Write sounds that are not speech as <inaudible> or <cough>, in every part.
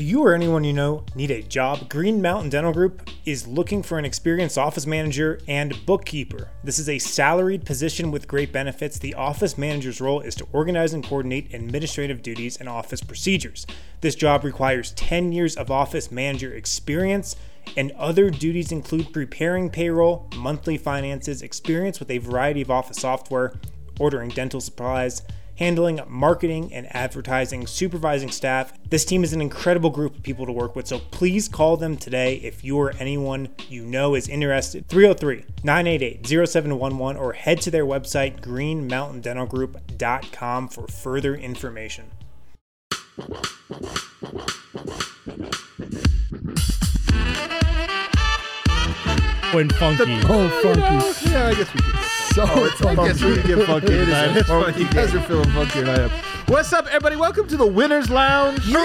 Do you or anyone you know need a job? Green Mountain Dental Group is looking for an experienced office manager and bookkeeper. This is a salaried position with great benefits. The office manager's role is to organize and coordinate administrative duties and office procedures. This job requires 10 years of office manager experience, and other duties include preparing payroll, monthly finances, experience with a variety of office software, ordering dental supplies, handling marketing and advertising, supervising staff. This team is an incredible group of people to work with, so please call them today if you or anyone you know is interested. 303 988 0711 or head to their website, greenmountaindentalgroup.com, for further information. When funky. Oh, funky. Yeah, I guess we can. So I funky. guess we get funky tonight. Why you guys are feeling funky tonight. What's up, everybody? Welcome to the Winners Lounge. yeah,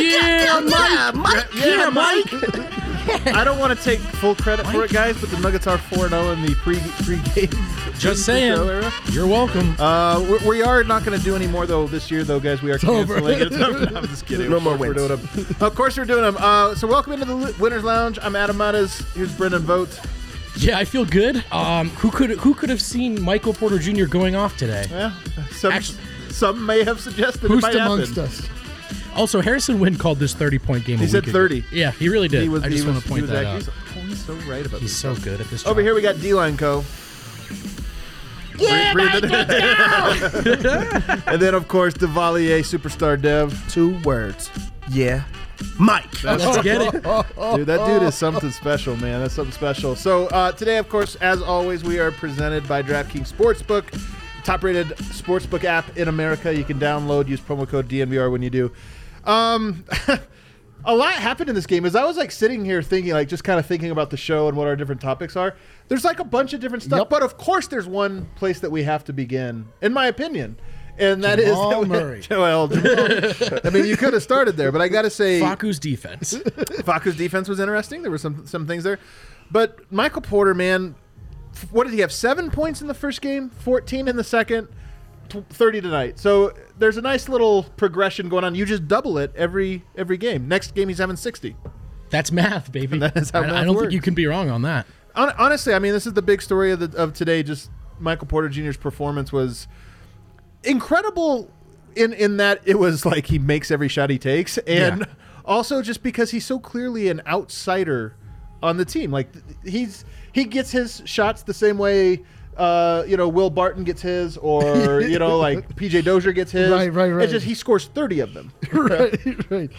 yeah, Mike. Yeah, Mike. I don't want to take full credit for it, guys, but the Nuggets are 4 0 in the pre pre-game. Just saying. You're welcome. Uh, we, we are not going to do any more though this year, though, guys. We are over. canceling it. <laughs> I'm just kidding. No Of more we're wins. doing them. Of course, we're doing them. Uh, so, welcome into the Winners Lounge. I'm Adam Mares. Here's Brendan Vogt. Yeah, I feel good. Um, who could who could have seen Michael Porter Jr. going off today? Yeah, some Actually- some may have suggested it Who's might amongst happen. us? Also, Harrison Wind called this 30 point game. He a said week ago. 30. Yeah, he really did. He was. I just he want was, to he point was that actually, out. he's, oh, he's so right about He's this. so good at this. Job. Over here we got D-Line Co. Yeah, <laughs> And then of course the Devalier Superstar Dev. Two words. Yeah. Mike. Let's <laughs> get it. Dude, that dude is something special, man. That's something special. So uh, today, of course, as always, we are presented by DraftKings Sportsbook, top-rated sportsbook app in America. You can download, use promo code DNVR when you do. Um, <laughs> a lot happened in this game. As I was like sitting here thinking, like just kind of thinking about the show and what our different topics are. There's like a bunch of different stuff, Yep. but of course, there's one place that we have to begin, in my opinion. And that is Jamal that <laughs> we- Murray. Well, Jamal- I mean, you could have started there, but I got to say, Facu's defense. <laughs> Facu's defense was interesting. There were some some things there, but Michael Porter, man, f- what did he have? Seven points in the first game, fourteen in the second, tw- thirty tonight. So there's a nice little progression going on. You just double it every every game. Next game he's having sixty. That's math, baby. <laughs> That is how I, I don't works. think you can be wrong on that. Hon- honestly, I mean, this is the big story of the, of today. Just Michael Porter Jr.'s performance was incredible in in that it was like he makes every shot he takes, and Yeah. also just because he's so clearly an outsider on the team. Like he's he gets his shots the same way. Uh, you know, Will Barton gets his, or <laughs> you know, like PJ Dozier gets his. Right, right, right. It's just he scores thirty of them. <laughs> right, <laughs> right.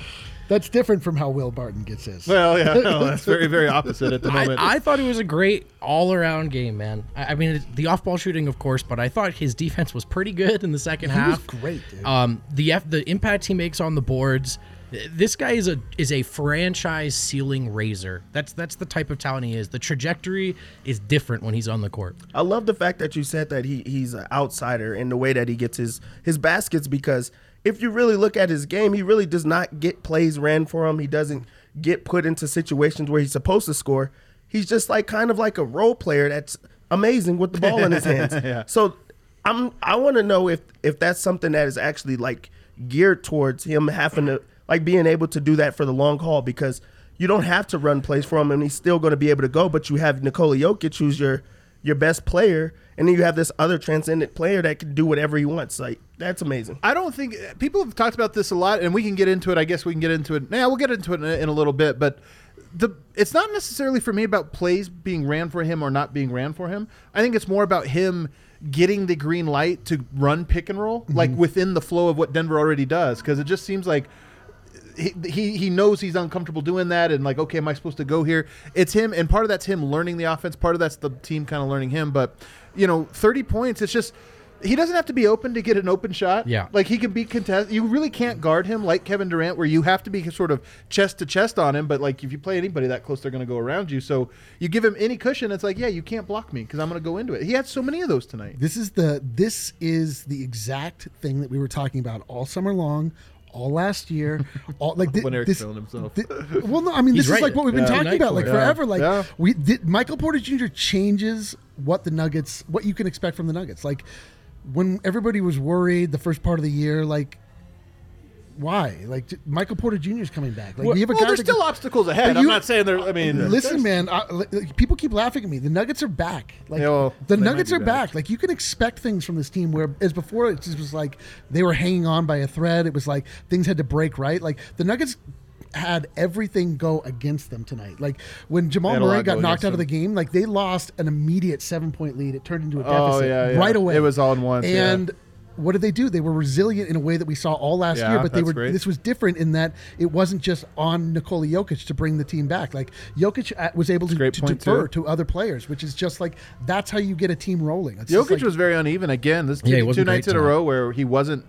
That's different from how Will Barton gets his. Well, yeah, no, <laughs> that's very, very opposite at the moment. I thought it was a great all-around game, man. I, I mean, the off-ball shooting, of course, but I thought his defense was pretty good in the second he was half. great, dude. Um, the F, the impact he makes on the boards. This guy is a is a franchise ceiling raiser. That's that's the type of talent he is. The trajectory is different when he's on the court. I love the fact that you said that he he's an outsider in the way that he gets his his baskets because if you really look at his game, he really does not get plays ran for him. He doesn't get put into situations where he's supposed to score. He's just like kind of like a role player that's amazing with the ball in his <laughs> hands. So I'm I want to know if if that's something that is actually like geared towards him having to like being able to do that for the long haul because you don't have to run plays for him and he's still going to be able to go. But you have Nikola Jokic, who's your your best player, and then you have this other transcendent player that can do whatever he wants. Like that's amazing. I don't think people have talked about this a lot, and we can get into it. I guess we can get into it. Yeah, we'll get into it in a, in a little bit, but the it's not necessarily for me about plays being ran for him or not being ran for him. I think it's more about him getting the green light to run pick and roll, like mm-hmm. within the flow of what Denver already does, because it just seems like he, he he knows he's uncomfortable doing that and like okay am i supposed to go here? It's him and part of that's him learning the offense. Part of that's the team kind of learning him. But you know 30 points it's just he doesn't have to be open to get an open shot. Yeah. like he can be contest you really can't guard him like kevin durant where you have to be sort of chest to chest on him. But like if you play anybody that close they're going to go around you. So you give him any cushion it's like yeah you can't block me because i'm going to go into it. He had so many of those tonight. This is the this is the exact thing that we were talking about all summer long, all last year, all like thi- <laughs> When Eric's this, feeling himself. thi- well, no, I mean He's this is like what we've been Yeah. talking about like court. forever. Like Yeah. we did, Michael Porter Jr. changes what the Nuggets, what you can expect from the Nuggets. Like when everybody was worried the first part of the year, like why? Like Michael Porter Jr. is coming back. Like Well- you have a Well, guy there's still can- obstacles ahead. But I'm not saying there. I mean, Listen, man. I, like, people keep laughing at me. The Nuggets are back. Like Yeah, well, the Nuggets are back. back. Like you can expect things from this team. Where as before, it just was like they were hanging on by a thread. It was like things had to break right. Like the Nuggets had everything go against them tonight. Like when Jamal They had a Murray got go knocked out of the game, like they lost an immediate seven point lead. It turned into a Oh, deficit yeah, yeah. right away. It was all in once, yeah. And what did they do? They were resilient in a way that we saw all last Yeah, year, but they were. great. This was different in that it wasn't just on Nikola Jokic to bring the team back. Like Jokic uh, was able to, to defer too. to other players, which is just like that's how you get a team rolling. It's just Jokic like- was very uneven again. This Yeah, two, two nights in a row where he wasn't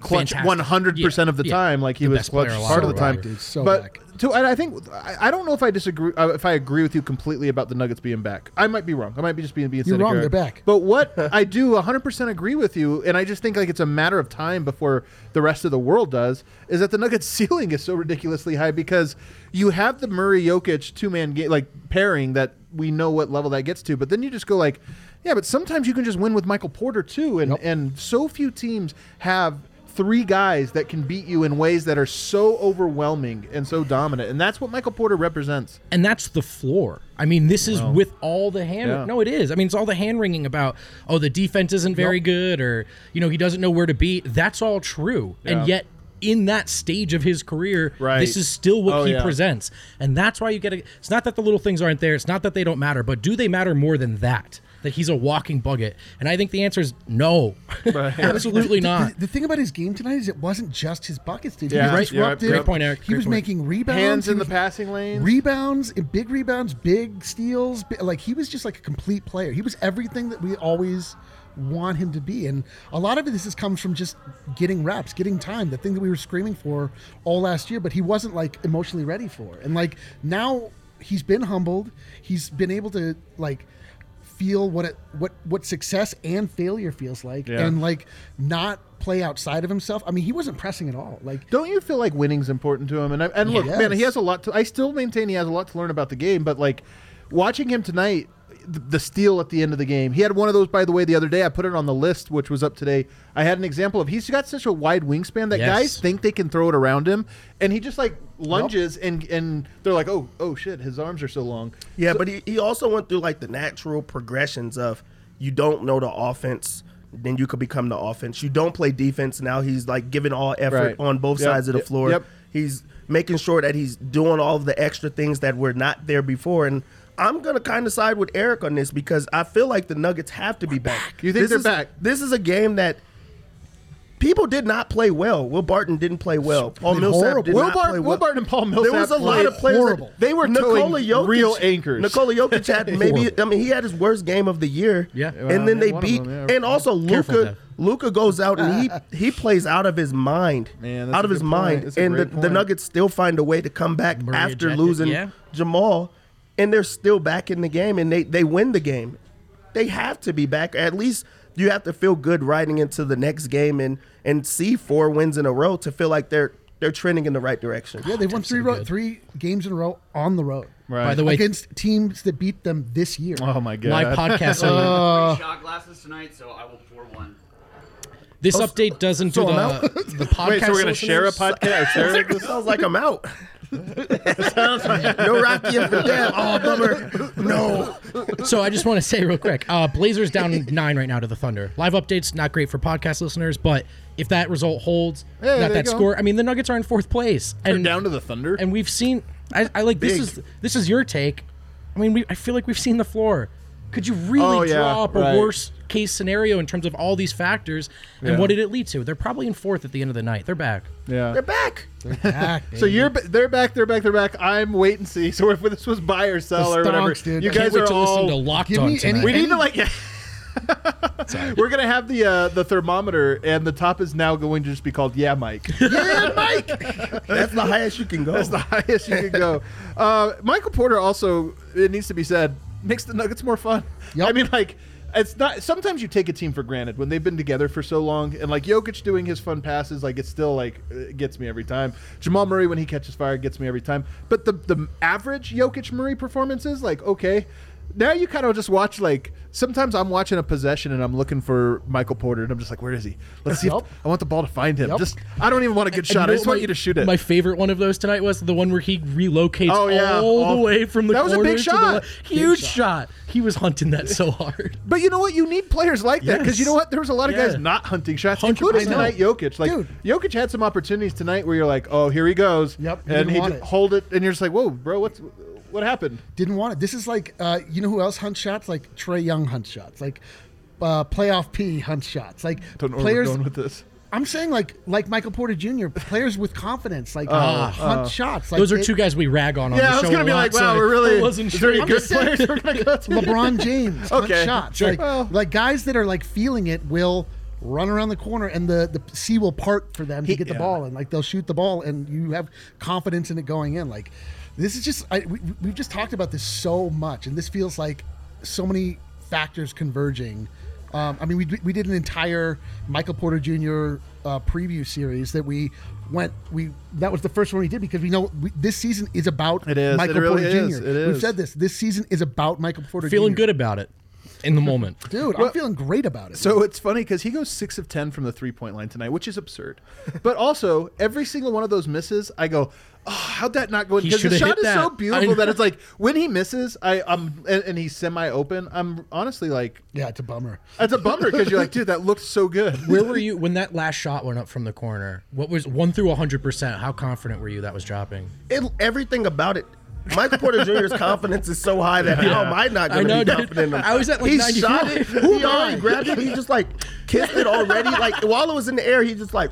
clutch 100 percent of the Yeah, time, like he the was clutch player alive. part of the time. dude, so but back. to, and I think I, I don't know if I disagree uh, if I agree with you completely about the Nuggets being back. I might be wrong. I might be just being being You're wrong, they're back. But what <laughs> I do 100 percent agree with you, and I just think like it's a matter of time before the rest of the world does, is that the Nuggets <laughs> ceiling is so ridiculously high because you have the Murray Jokic two man game like pairing that we know what level that gets to, but then you just go like. Yeah, but sometimes you can just win with Michael Porter too, and Yep. and so few teams have three guys that can beat you in ways that are so overwhelming and so dominant, and that's what Michael Porter represents. and that's the floor. I mean, this is with all the hand. Yeah. No, it is. I mean, it's all the hand wringing about oh, the defense isn't very good, or you know, he doesn't know where to be. That's all true, Yeah. and yet. In that stage of his career, Right. this is still what Oh, he yeah. presents, and that's why you get. A, it's not that the little things aren't there. It's not that they don't matter, but do they matter more than that? That he's a walking bucket, and I think the answer is no, <laughs> absolutely not. The, the thing about his game tonight is it wasn't just his buckets, dude. Yeah, he was yeah, disruptive. great point, Eric. He Great was point. making rebounds. Hands in the passing lanes. Rebounds, big rebounds, big steals. bi- Like he was just like a complete player. He was everything that we always want him to be. And a lot of this is comes from just getting reps, getting time. The thing that we were screaming for all last year, but he wasn't like emotionally ready for. And like now he's been humbled. He's been able to like feel what it what what success and failure feels like Yeah. and like not play outside of himself. I mean, he wasn't pressing at all. Like Don't you feel like winning's important to him? And I, and look, Yes. man, he has a lot to. I still maintain he has a lot to learn about the game. But like watching him tonight, the, the steal at the end of the game. He had one of those, by the way, the other day. I put it on the list, which was up today. I had an example of he's got such a wide wingspan that Yes. guys think they can throw it around him, and he just like lunges, and and they're like, oh oh shit, his arms are so long. Yeah, but he, he also went through like the natural progressions of you don't know the offense, then you could become the offense. You don't play defense, now he's like giving all effort Right. on both Yep, sides of the yep, floor. yep. He's making sure that he's doing all of the extra things that were not there before. And I'm gonna kind of side with Eric on this because I feel like the Nuggets have to be back. You think This they're is- back? This is a game that. People did not play well. Will Barton didn't play well. Paul Millsap horrible. did Will, not Bart, play Will. Barton and Paul Millsap. There was a lot of players. horrible. That, They were Nikola Jokic, real anchors. Nikola Jokic had <laughs> maybe. I mean, he had his worst game of the year. Yeah. and then they beat. them, yeah. And also, Luka. Luka goes out and he <laughs> he plays out of his mind. Man, out of his point. mind. And the, the. Nuggets still find a way to come back Murray after ejected, losing yeah. Jamal, and they're still back in the game, and they they win the game. They have to be back. At least you have to feel good riding into the next game and and see four wins in a row to feel like they're they're trending in the right direction. yeah, they won three ro- three games in a row on the road. Right. By the way, against teams that beat them this year. oh my god, my podcast. <laughs> Uh, three shot glasses tonight, so I will pour one. this update doesn't do so I'm the out? the podcast. <laughs> Wait, so we're gonna share a podcast? Share <laughs> it? It sounds like I'm out. No Rocky and Fidel. <laughs> Oh, bummer. No. So I just want to say real quick, uh, Blazers down nine right now to the Thunder. Live updates not great for podcast listeners, but if that result holds, Hey, not there that you go. score. I mean, the Nuggets are in fourth place, They're and down to the Thunder. and we've seen. I, I like this is this is your take. I mean, we, I feel like we've seen the floor. Could you really Oh, yeah, draw up a right. worst case scenario in terms of all these factors? And Yeah. what did it lead to? They're probably in fourth at the end of the night. They're back. yeah. They're back. Back, <laughs> So you're ba- they're back, they're back, they're back. I'm wait and see. So if this was buy or sell The or whatever, stonks, dude. you I guys Can't wait are to listen to all. Locked Give On me any- tonight. we need to any- like. <laughs> We're gonna have the uh, the thermometer, and the top is now going to just be called "Yeah, Mike." <laughs> yeah, Mike. That's the highest you can go. That's the highest you can go. Uh, Michael Porter also, it needs to be said, makes the Nuggets more fun. Yep. I mean, like, it's not. Sometimes you take a team for granted when they've been together for so long, and like Jokic doing his fun passes, like it's still like it gets me every time. Jamal Murray when he catches fire gets me every time. But the the average Jokic Murray performances, like okay. Now you kind of just watch like sometimes I'm watching a possession and I'm looking for Michael Porter and I'm just like, where is he? Let's see. Yup. If, I want the ball to find him. Yup. Just I don't even want a good And shot. I just what want you to shoot it. My favorite one of those tonight was the one where he relocates Oh, yeah. all the way from the That was a big to the shot. le- Huge shot. He was hunting that so hard. But you know what? You need players like that because you know what? There was a lot of guys not hunting shots, 100%. including tonight Jokic. Like Dude. Jokic had some opportunities tonight where you're like, oh, here he goes. Yep, and he it. hold it, and you're just like, whoa, bro, what's what happened? Didn't want it. This is like, uh, you know who else hunts shots? Like Trae Young hunts shots. Like uh, playoff P hunts shots. Like Don't know where players. we're going with this. I'm saying like like Michael Porter Jr. Players with confidence, like <laughs> Uh, hunt shots. Like Those are it- two guys we rag on on Yeah, the I was show gonna be lot, like, so wow, I we're really <laughs> wasn't sure. any I'm good just saying- players go? <laughs> LeBron James hunt Okay, shots. sure. Like, Well- like guys that are like feeling it will run around the corner and the the sea will part for them to He- get the yeah. ball and like they'll shoot the ball and you have confidence in it going in. Like this is just I, we, we've just talked about this so much and this feels like so many factors converging. Um, I mean, we, we did an entire Michael Porter Jr. Uh, preview series that we went. We that was the first one we did because we know we, this season is about It is. It Michael really Porter is. Jr. It We've said this. This season is about Michael Porter. Jr. Feeling Jr. good about it in the moment. <laughs> dude. I'm feeling great about it. So it's funny because he goes six of ten from the three point line tonight, which is absurd. But also, every single one of those misses, I go, "Oh, how'd that not go in?" He Because the shoulda shot hit is so that. beautiful that know. it's like when he misses, I I'm and, and he's semi open. I'm honestly like, yeah, it's a bummer. it's a bummer because you're like, dude, that looked so good. <laughs> Where were you when that last shot went up from the corner? What was one through hundred percent? How confident were you that was dropping? it, everything about it. Michael Porter Jr.'s confidence is so high that how am I not going to be confident in him? I was at, like, <laughs> he 95. shot it. Who He already grabbed it. He just like kissed it already. Like while it was in the air, he just like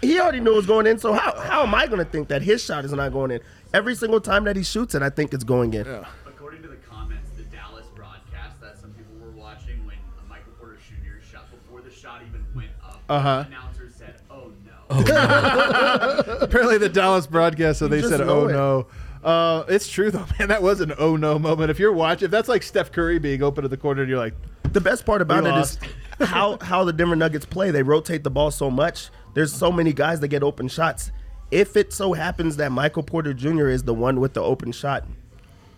he already knew it was going in. So how how am I going to think that his shot is not going in? Every single time that he shoots it, I think it's going in. According to the comments, the Dallas broadcast that some people were watching when Michael Porter Jr. shot before the shot even went up, Uh-huh. the announcer said, "Oh no." <laughs> Apparently, the Dallas broadcast, so they said, "Oh it. no." Uh, it's true though, <laughs> man. That was an oh no moment. If you're watching, if that's like Steph Curry being open to the corner, and you're like, The best part about it is <laughs> how how the Denver Nuggets play. They rotate the ball so much. There's so many guys that get open shots. If it so happens that Michael Porter Jr. is the one with the open shot,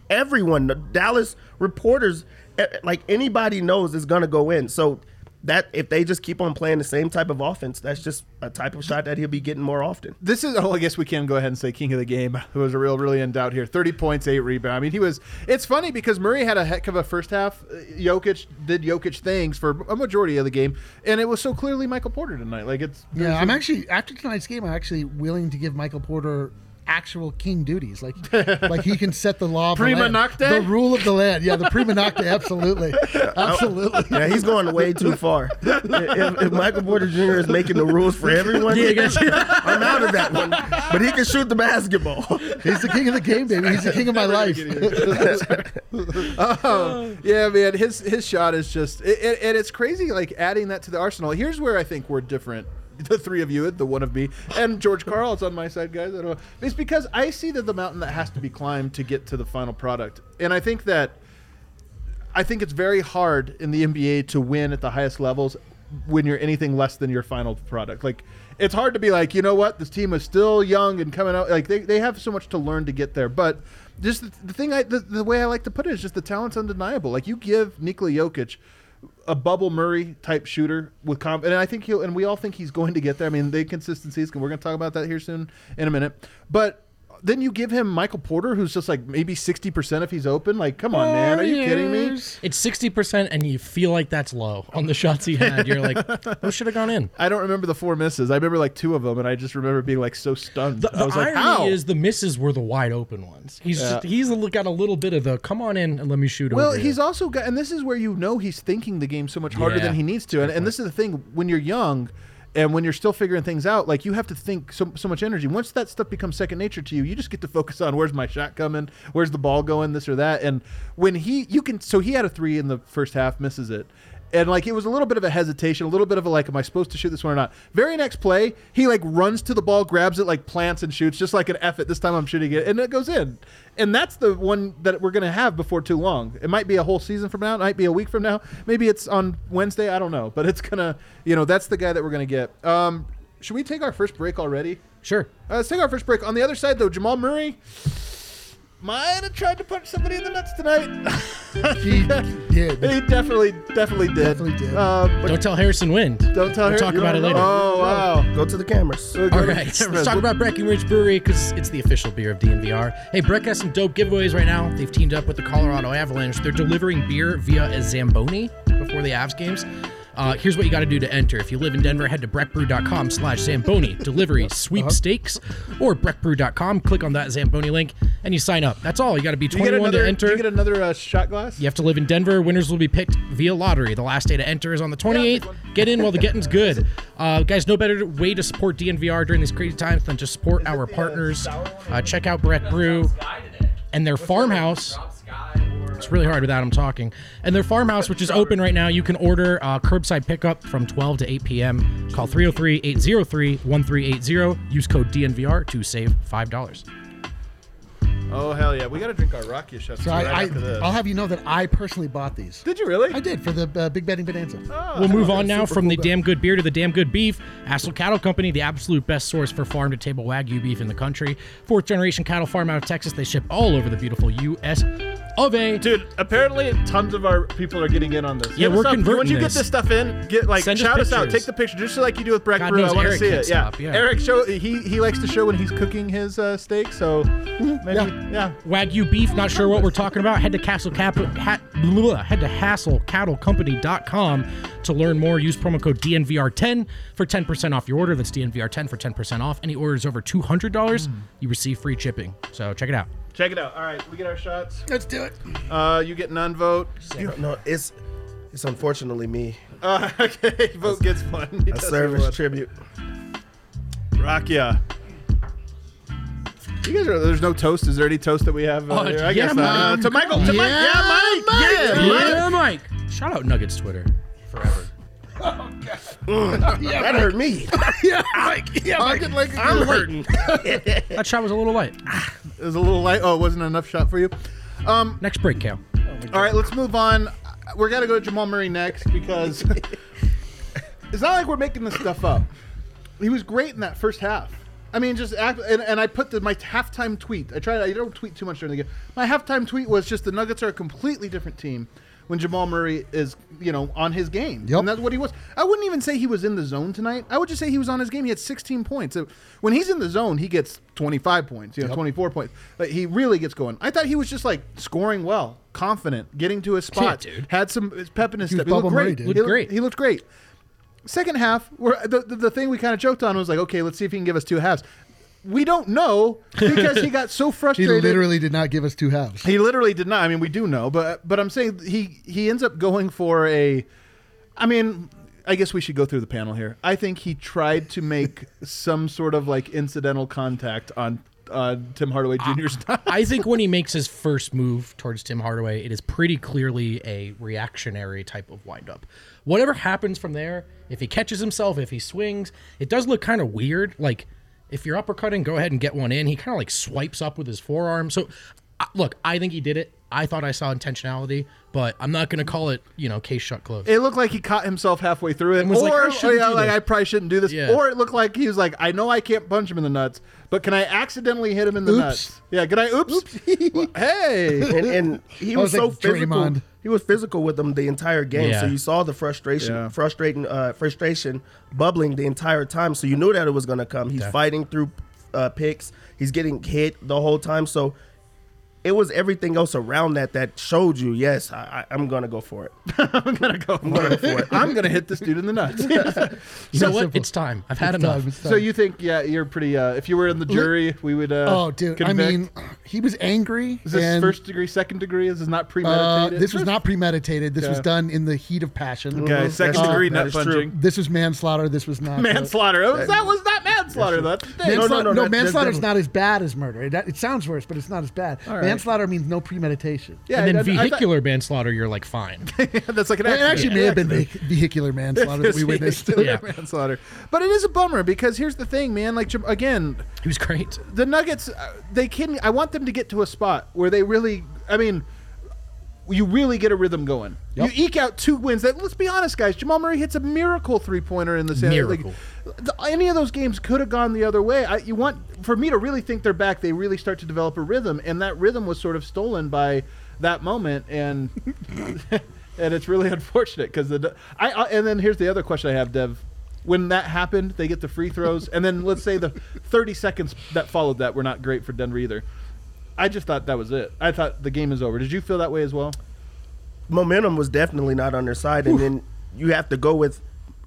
everyone, the Dallas reporters, eh, like anybody knows is gonna go in. So that if they just keep on playing the same type of offense, that's just a type of shot that he'll be getting more often. This is. Oh, I guess we can go ahead and say king of the game. <laughs> Who was a real, really in doubt here. Thirty points, eight rebound. I mean, he was. It's funny because Murray had a heck of a first half. Uh, Jokic did Jokic things for a majority of the game, and it was so clearly Michael Porter tonight. Like it's. Yeah, I'm actually after tonight's game. I'm actually willing to give Michael Porter actual king duties. Like, <laughs> like he can set the law. Of the land. nocte? The rule of the land. Yeah, the prima nocte. Absolutely, <laughs> oh, absolutely. Yeah, he's going way too far. if, if Michael Porter Jr. is making the rules for everyone, Yeah, I guess- I'm out of that one. But he can shoot the basketball. He's the king of the game, baby. He's the king of my life. <laughs> Oh, yeah, man. His his shot is just, it, it, and it's crazy. Like adding that to the arsenal. Here's where I think we're different. <laughs> The three of you, the one of me, and George Karl. It's on my side, guys. I don't know. It's because I see that the mountain that has to be climbed to get to the final product, and I think that I think it's very hard in the NBA to win at the highest levels when you're anything less than your final product. Like it's hard to be like, you know what, this team is still young and coming out. Like they, they have so much to learn to get there. But just the, the thing, I the, the way I like to put it is just the talent's undeniable. Like you give Nikola Jokic a bubble Murray type shooter with comp, and I think he'll, and we all think he's going to get there. I mean, the consistencies, we're going to talk about that here soon in a minute. But then you give him Michael Porter, who's just like maybe sixty percent if he's open. Like, come on, man, are you kidding me? It's sixty percent, and you feel like that's low on the shots he had. You're like, who should have gone in. <laughs> I don't remember the four misses. I remember like two of them, and I just remember being like so stunned. The, I the was like, irony how? is the misses were the wide open ones. He's Yeah. just, he's a, got a little bit of the come on in and let me shoot. Him. Well, over he's here." also got, and this is where you know he's thinking the game so much harder Yeah. than he needs to. And, and this is the thing when you're young. And when you're still figuring things out, like you have to think so, so much energy. Once that stuff becomes second nature to you, you just get to focus on where's my shot coming, where's the ball going, this or that. And when he, you can, so he had a three in the first half, misses it. And like it was a little bit of a hesitation, a little bit of a like, am I supposed to shoot this one or not? Very next play, he like runs to the ball, grabs it, like plants and shoots, just like an F it. This time I'm shooting it, and it goes in. And that's the one that we're gonna have before too long. It might be a whole season from now, it might be a week from now, maybe it's on Wednesday. I don't know, but it's gonna, you know, that's the guy that we're gonna get. Um, should we take our first break already? sure. Uh, let's take our first break. On the other side, though, Jamal Murray. Might have tried to punch somebody in the nuts tonight. <laughs> He did. he definitely, definitely did. Definitely did. Um, but Don't tell Harrison Wind. don't tell We'll her. talk about it later. Oh wow. Go to the cameras. Go to All cameras. let's talk about Breckenridge Brewery because it's the official beer of DNVR. Hey, Breck has some dope giveaways right now. They've teamed up with the Colorado Avalanche. They're delivering beer via a Zamboni before the Avs games. Uh, here's what you got to do to enter. If you live in Denver, head to breckbrew.com slash Zamboni. Delivery sweepstakes or breckbrew.com. Click on that Zamboni link and you sign up. That's all. You got to be Do you get 21 another? to do enter. you get another uh, shot glass? You have to live in Denver. Winners will be picked via lottery. The last day to enter is on the 28th. Get in while the getting's good. <laughs> Uh, guys, no better way to support DNVR during these crazy times than to support our partners. Uh, check out Breck Brew and their farmhouse. Drop Sky or It's really hard without them talking. And their farmhouse, which is open right now, you can order uh, curbside pickup from 12 to 8 p.m. Call 303 803 1380. Use code DNVR to save $5. Oh hell yeah! We got to drink our Rocky shots So right I, after this. I'll have you know that I personally bought these. Did you really? I did for the uh, Big Betting Bonanza. We'll move on now from the cool damn good beer to the damn good beef. Assel Cattle Company, the absolute best source for farm to table Wagyu beef in the country. Fourth generation cattle farm out of Texas. They ship all over the beautiful U.S. of A. Dude, apparently tons of our people are getting in on this. Yeah, we're us up- converting Once you get this. this stuff in, get like Send shout us out, take the picture, just like you do with Breck God Brew. I want to see it. Yeah. yeah. Eric show he he likes to show when he's cooking his uh, steak. So maybe yeah. Wagyu beef, not sure what we're talking about. Head to Castle Cap- ha- blah, head to hasslecattlecompany.com to learn more. Use promo code DNVR10 for 10% off your order. That's DNVR10 for 10% off. Any orders over $200, you receive free shipping. So check it out. Check it out. All right, we get our shots. Let's do it. Uh, you get none vote. No, no, it's it's unfortunately me. Uh, <laughs> okay, vote gets one. He A does service one. tribute. Rakia. You guys are. There's no toast. Is there any toast that we have? Uh, Oh, here? I yeah, guess not. Uh, Mike. to Michael. To Mike. Yeah, Yeah, Mike. Yeah, Mike. Yeah, Mike. Shout out Nuggets Twitter forever. <laughs> That hurt me. <laughs> yeah, like, yeah, like, it like I'm hurting. <laughs> That shot was a little light. It was a little light. Oh, it wasn't enough shot for you. Um, Next break, Cal. all right, let's move on. We're gonna go to Jamal Murray next because it's not like we're making this stuff up. He was great in that first half. I mean, just act, and, and I put the, my halftime tweet. I tried. I don't tweet too much during the game. My halftime tweet was just the Nuggets are a completely different team when Jamal Murray is, you know, on his game. Yep. And that's what he was. I wouldn't even say he was in the zone tonight. I would just say he was on his game. He had 16 points. So when he's in the zone, he gets 25 points, you know, 24 points. Like, he really gets going. I thought he was just like scoring well, confident, getting to his spots. dude. Had some pep in his He step. He looked Bubba Murray, great. He Looked great. He looked great. Second half, where the, the the thing we kind of joked on was like, okay, let's see if he can give us two halves. We don't know because he got so <laughs> frustrated. he literally did not give us two halves. He literally did not. I mean, we do know, but but I'm saying he he ends up going for a. I mean, I guess we should go through the panel here. I think he tried to make <laughs> some sort of like incidental contact on uh, Tim Hardaway Jr.'s <laughs> time. I think when he makes his first move towards Tim Hardaway, it is pretty clearly a reactionary type of windup. Whatever happens from there, if he catches himself, if he swings, it does look kind of weird. Like if you're uppercutting, go ahead and get one in. He kind of like swipes up with his forearm. So, look, I think he did it. I thought I saw intentionality, but I'm not going to call it, you know, case shut closed. It looked like he caught himself halfway through it, And was or like, I oh, shouldn't yeah, like. I probably shouldn't do this, Yeah. or it looked like he was like, I know I can't punch him in the nuts, but can I accidentally hit him in the Oops. nuts? Yeah, can I? Oops. <laughs> Well, hey, and, and he was, was so like physical. Draymond. He was physical with them the entire game. So you saw the frustration, Yeah. frustrating, uh, frustration bubbling the entire time. So you knew that it was going to come. He's fighting through uh, picks. He's getting hit the whole time. So it was everything else around that that showed you, yes, I, I, I'm going to go for it. <laughs> I'm gonna go. I'm gonna for it. I'm gonna hit this dude in the nuts. <laughs> <laughs> so know what? simple. It's time. I've had It's enough. time, it's so you think, yeah, you're pretty. Uh, if you were in the jury, we would. Uh, Oh, dude. convict? I mean, he was angry. is this and, first degree, second degree? Is this not uh, premeditated? this was not premeditated. This was done in the heat of passion. Okay, second That's degree nut That is true. This was manslaughter. This was not uh, Manslaughter. That that was not manslaughter. That's the thing. No, Manslaughter, no, no, that- that's manslaughter is not as bad as murder. It, it sounds worse, but it's not as bad. right. Manslaughter means no premeditation. Yeah, and then I- I thought- vehicular manslaughter, you're like fine. <laughs> that's like an It accident. actually may have been vehi- vehicular manslaughter that we <laughs> witnessed. <laughs> Yeah. manslaughter. But it is a bummer because here's the thing, man. Like again, He was great. the Nuggets, uh, they can. I want them to get to a spot where they really. I mean, you really get a rhythm going. Yep. You eke out two wins. That let's be honest, guys. Jamal Murray hits a miracle three pointer in the San Miracle. Like, the- any of those games could have gone the other way. I, you want for me to really think they're back, they really start to develop a rhythm, and that rhythm was sort of stolen by that moment, and <laughs> and it's really unfortunate because the I, I and then here's the other question I have, Dev. When that happened, they get the free throws, and then let's say the 30 seconds that followed that were not great for Denver either. I just thought that was it. I thought the game is over. Did you feel that way as well? momentum was definitely not on their side, and then you have to go with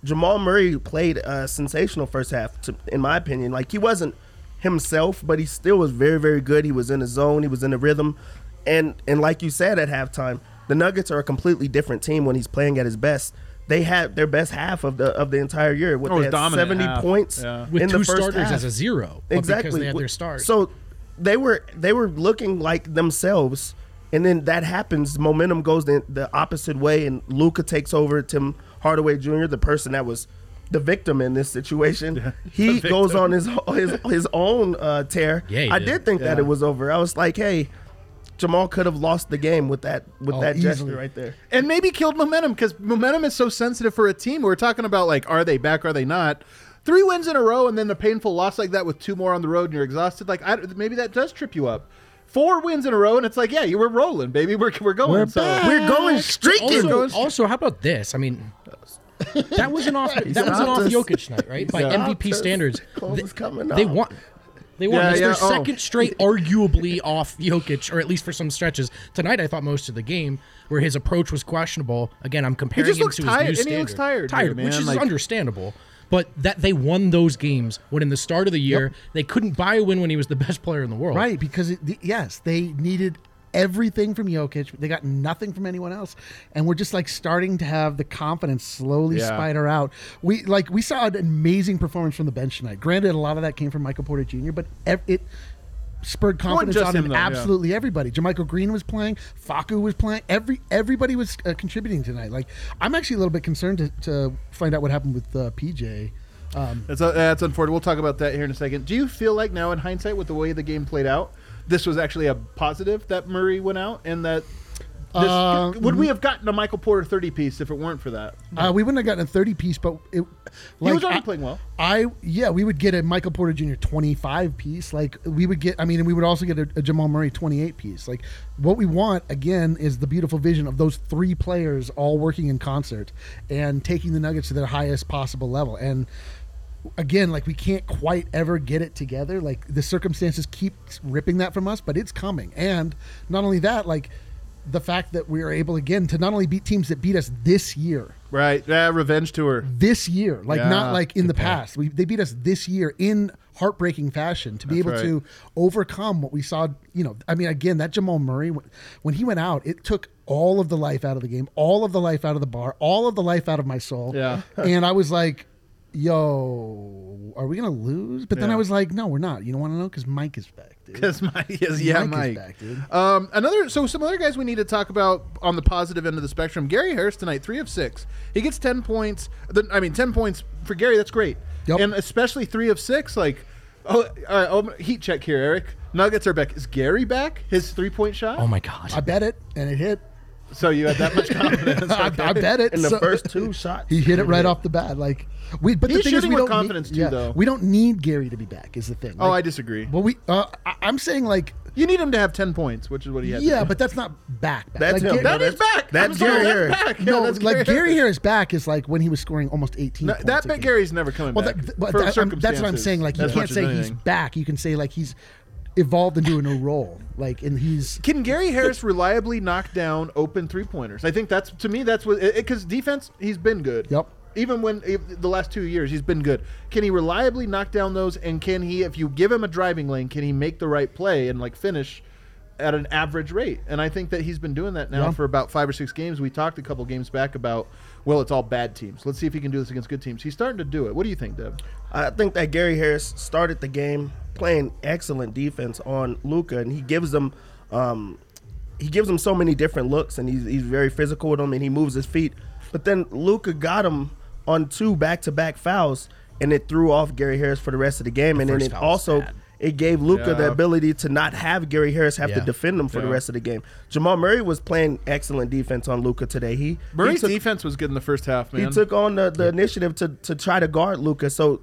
Jamal Murray played a sensational first half, to, in my opinion. Like he wasn't himself, but he still was very, very good. He was in the zone, he was in the rhythm, and and like you said at halftime, the Nuggets are a completely different team when he's playing at his best. They had their best half of the of the entire year. What Oh, they had seventy half. points Yeah. with in two the first starters half. as a zero, exactly because they had their stars. So they were they were looking like themselves, and then that happens. Momentum goes the, the opposite way, and Luka takes over. Tim Hardaway Jr., the person that was the victim in this situation, <laughs> he goes on his his his own uh, tear. Yeah, I did. did think that it was over. I was like, hey. Jamal could have lost the game with that with Oh, that easily. gesture right there. and maybe killed momentum because momentum is so sensitive for a team. We're talking about like, are they back? Are they not? Three wins in a row, and then a painful loss like that with two more on the road, and you're exhausted. Like, I, maybe that does trip you up. Four wins in a row, and it's like, yeah, you were rolling, baby. We're, we're going. We're so back. We're going streaking. Also, also, how about this? I mean, that was an off. <laughs> that was an off Jokic night, right? By MVP standards, <laughs> close they, is coming they up. won. They won. Yeah, It's yeah, their oh. second straight, arguably off Jokic, or at least for some stretches. Tonight, I thought most of the game where his approach was questionable. Again, I'm comparing just him to tired, his and new he looks standard. tired tired, here, man. which is Like- understandable. But that they won those games when in the start of the year they couldn't buy a win when he was the best player in the world. Right, because it, yes, they needed everything from Jokic. They got nothing from anyone else, and we're just like starting to have the confidence slowly Yeah. spider out. We like we saw an amazing performance from the bench tonight. Granted, a lot of that came from Michael Porter Jr., but ev- it spurred confidence on him, him. though, yeah. absolutely everybody. JaMychal Green was playing. Facu was playing. Every everybody was uh, contributing tonight. Like I'm actually a little bit concerned to, to find out what happened with uh, PJ. Um, That's, uh, that's unfortunate. We'll talk about that here in a second. Do you feel like now, in hindsight, with the way the game played out, this was actually a positive that Murray went out and that. This, Uh, would we have gotten a Michael Porter 30 piece if it weren't for that? Uh, we wouldn't have gotten a 30 piece, but it, He was already I- playing well. I yeah, we would get a Michael Porter Jr. 25 piece. Like we would get, I mean, and we would also get a, a Jamal Murray 28 piece. Like what we want again is the beautiful vision of those three players all working in concert and taking the Nuggets to their highest possible level. And again, like we can't quite ever get it together. Like the circumstances keep ripping that from us, but it's coming. And not only that, like the fact that we are able again to not only beat teams that beat us this year, Right. Yeah, revenge tour. this year, like Yeah, not like in the point. past. We, they beat us this year in heartbreaking fashion to be That's able to overcome what we saw. You know, I mean, again, that Jamal Murray when- when he went out, it took all of the life out of the game, all of the life out of the bar, all of the life out of my soul. Yeah. and I was like. Yo, are we gonna lose? But then Yeah. I was like, no, we're not. You don't want to know because Mike is back, dude. Because Mike is, yeah, Mike is back, dude. Um, another, so some other guys we need to talk about on the positive end of the spectrum. Gary Harris tonight, three of six. He gets ten points. The, I mean, ten points for Gary. That's great. Yep. And especially three of six. Like, oh, all right, oh, heat check here, Eric. Nuggets are back. Is Gary back? His three point shot. Oh my god. I bet it, and it hit. So you had that much <laughs> confidence. I, Okay. I bet it. In the So- first two shots, He hit it right off the bat. Like we, but He's the thing is, we don't confidence need, too, yeah, though. We don't need Gary to be back. Is the thing. Oh, I disagree. Well, we. Uh, I, I'm saying like. You need him to have ten points, which is what he had. Yeah, to but that's not back. back. That's like, him. Ga- that is back. That's I'm sorry, Gary Harris. back. Yeah, no, <laughs> that's like Gary Harris. Harris back is like when he was scoring almost 18. No, that a. Gary's never coming Well, back. that, that- that's what I'm saying. Like you can't say he's back. You can say like he's evolved into a new role. Like and he's Can Gary Harris reliably knock down open three pointers? I think that's to me that's what because defense he's been good. Yep. Even when the last two years he's been good. Can he reliably knock down those? And can he, if you give him a driving lane, can he make the right play and like finish at an average rate? And I think that he's been doing that now Yeah. for about five or six games. We talked a couple games back about well, it's all bad teams. Let's see if he can do this against good teams. He's starting to do it. What do you think, Deb? I think that Gary Harris started the game playing excellent defense on Luka, and he gives them, um, he gives them so many different looks, and he's, he's very physical with them, and he moves his feet. But then Luka got him on two back-to-back fouls, and it threw off Gary Harris for the rest of the game, and then it also bad. it gave Luka the ability to not have Gary Harris have to defend him for the rest of the game. Jamal Murray was playing excellent defense on Luka today. He Murray's he took, defense was good in the first half, man. he took on the, the initiative to, to try to guard Luka. So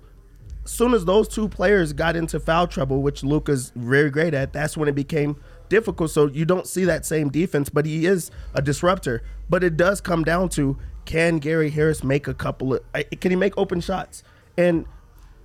soon as those two players got into foul trouble, which Luka's very great at, that's when it became difficult. So you don't see that same defense, but he is a disruptor. But it does come down to can Gary Harris make a couple of can he make open shots? And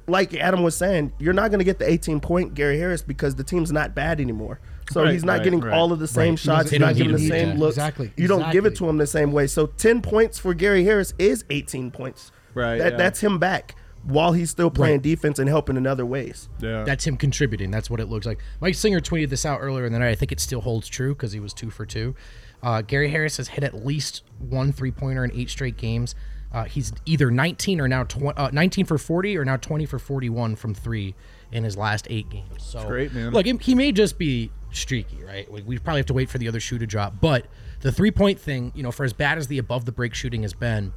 like Adam was saying, you're not going to get the 18 point Gary Harris because the team's not bad anymore. So Right, he's not right, getting right. all of the same Right. Shots. doesn't- He's not getting the same that. looks. Exactly, You don't give it to him the same way. So 10 points for Gary Harris is 18 points. Right, That, yeah. That's him back while he's still playing Right. defense and helping in other ways. Yeah. That's him contributing. That's what it looks like. Mike Singer tweeted this out earlier in the night. I think it still holds true because he was two for two. Uh, Gary Harris has hit at least one three pointer in eight straight games. Uh, he's either 19 or now tw- uh, 19 for 40 or now 20 for 41 from three in his last eight games. So great, man. Look, he- he may just be streaky, right? We, we probably have to wait for the other shoe to drop. But the three point thing, you know, for as bad as the above the break shooting has been,